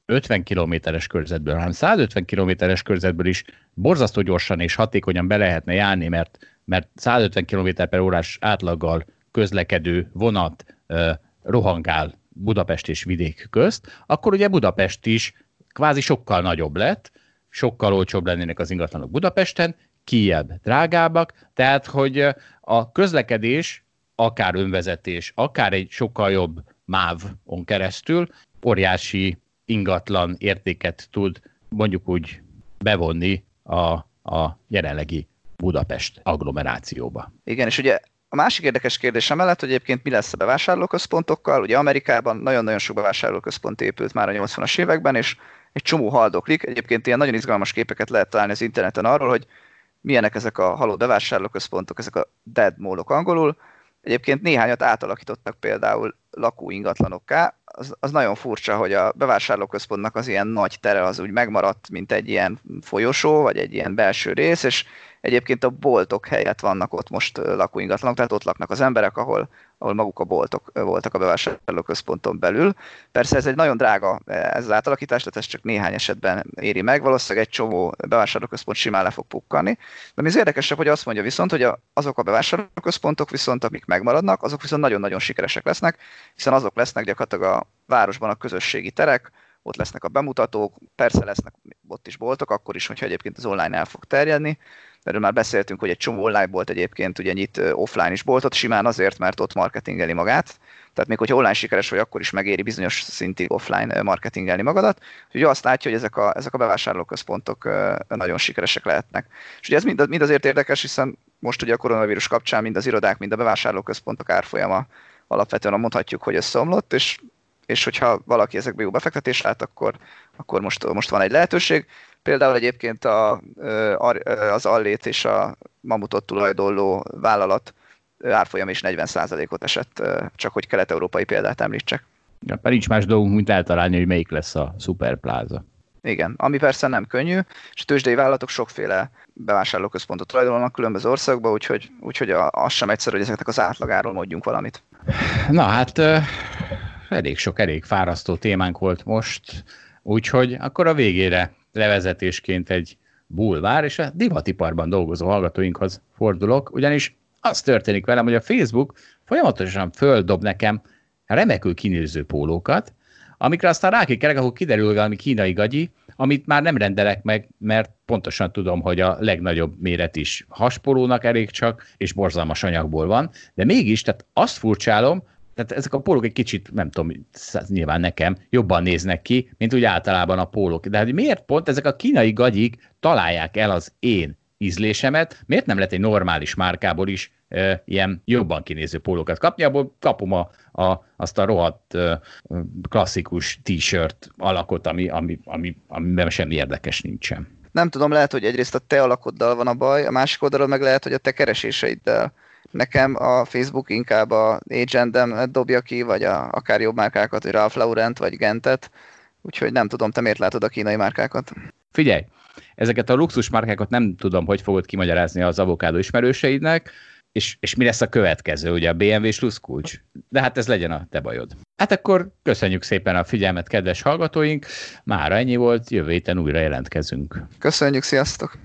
50 kilométeres körzetből, hanem 150 kilométeres körzetből is borzasztó gyorsan és hatékonyan be lehetne járni, mert mert 150 km per órás átlaggal közlekedő vonat uh, rohangál Budapest és vidék közt, akkor ugye Budapest is kvázi sokkal nagyobb lett, sokkal olcsóbb lennének az ingatlanok Budapesten, kiebb drágábbak, tehát hogy a közlekedés, akár önvezetés, akár egy sokkal jobb MÁV-on keresztül óriási ingatlan értéket tud mondjuk úgy bevonni a, a jelenlegi Budapest agglomerációba. Igen, és ugye a másik érdekes kérdés mellett, hogy egyébként mi lesz a bevásárlóközpontokkal. Ugye Amerikában nagyon-nagyon sok bevásárlóközpont épült már a 80-as években, és egy csomó haldoklik. Egyébként ilyen nagyon izgalmas képeket lehet találni az interneten arról, hogy milyenek ezek a halott bevásárlóközpontok, ezek a dead mallok angolul. Egyébként néhányat átalakítottak például lakóingatlanokká. Az, az nagyon furcsa, hogy a bevásárlóközpontnak az ilyen nagy tere az úgy megmaradt, mint egy ilyen folyosó, vagy egy ilyen belső rész, és Egyébként a boltok helyett vannak ott most lakóingatlanok, tehát ott laknak az emberek, ahol, ahol maguk a boltok voltak a bevásárlóközponton belül. Persze ez egy nagyon drága ez az átalakítás, tehát ez csak néhány esetben éri meg, valószínűleg egy csomó bevásárlóközpont simán le fog pukkani. De mi az érdekesebb, hogy azt mondja viszont, hogy azok a bevásárlóközpontok viszont, amik megmaradnak, azok viszont nagyon-nagyon sikeresek lesznek, hiszen azok lesznek gyakorlatilag a városban a közösségi terek, ott lesznek a bemutatók, persze lesznek ott is boltok, akkor is, hogyha egyébként az online el fog terjedni, erről már beszéltünk, hogy egy csomó online bolt egyébként ugye nyit offline is boltot, simán azért, mert ott marketingeli magát. Tehát még hogyha online sikeres vagy, akkor is megéri bizonyos szintig offline marketingelni magadat. Úgyhogy azt látja, hogy ezek a, ezek a bevásárlóközpontok nagyon sikeresek lehetnek. És ugye ez mind, mind azért érdekes, hiszen most ugye a koronavírus kapcsán mind az irodák, mind a bevásárlóközpontok árfolyama alapvetően mondhatjuk, hogy szomlott, és és hogyha valaki ezekbe jó befektetés lát, akkor, akkor most, most van egy lehetőség. Például egyébként a, az Allét és a Mamutot tulajdonló vállalat árfolyam is 40%-ot esett, csak hogy kelet-európai példát említsek. Ja, nincs más dolgunk, mint eltalálni, hogy melyik lesz a szuperpláza. Igen, ami persze nem könnyű, és a tőzsdei vállalatok sokféle bevásárlóközpontot tulajdonolnak különböző országokban, úgyhogy, úgyhogy az sem egyszerű, hogy ezeknek az átlagáról mondjunk valamit. Na hát elég sok, elég fárasztó témánk volt most, úgyhogy akkor a végére levezetésként egy bulvár, és a divatiparban dolgozó hallgatóinkhoz fordulok, ugyanis az történik velem, hogy a Facebook folyamatosan földob nekem remekül kinéző pólókat, amikre aztán rákikerek, ahol kiderül valami kínai gagyi, amit már nem rendelek meg, mert pontosan tudom, hogy a legnagyobb méret is haspolónak elég csak, és borzalmas anyagból van, de mégis, tehát azt furcsálom, tehát ezek a pólók egy kicsit, nem tudom, nyilván nekem jobban néznek ki, mint úgy általában a pólók. De hát miért pont ezek a kínai gagyik találják el az én ízlésemet, miért nem lehet egy normális márkából is e, ilyen jobban kinéző pólókat kapni, abból kapom a, a, azt a rohadt e, klasszikus t-shirt alakot, ami, ami, ami, amiben semmi érdekes nincsen. Nem tudom, lehet, hogy egyrészt a te alakoddal van a baj, a másik oldalon meg lehet, hogy a te kereséseiddel Nekem a Facebook inkább a agendem dobja ki, vagy a, akár jobb márkákat, hogy Ralph Laurent, vagy Gentet, úgyhogy nem tudom, te miért látod a kínai márkákat? Figyelj, ezeket a luxus márkákat nem tudom, hogy fogod kimagyarázni az avokádó ismerőseidnek, és, és mi lesz a következő, ugye a BMW slusz kulcs? De hát ez legyen a te bajod. Hát akkor köszönjük szépen a figyelmet, kedves hallgatóink. Mára ennyi volt, jövő héten újra jelentkezünk. Köszönjük, sziasztok!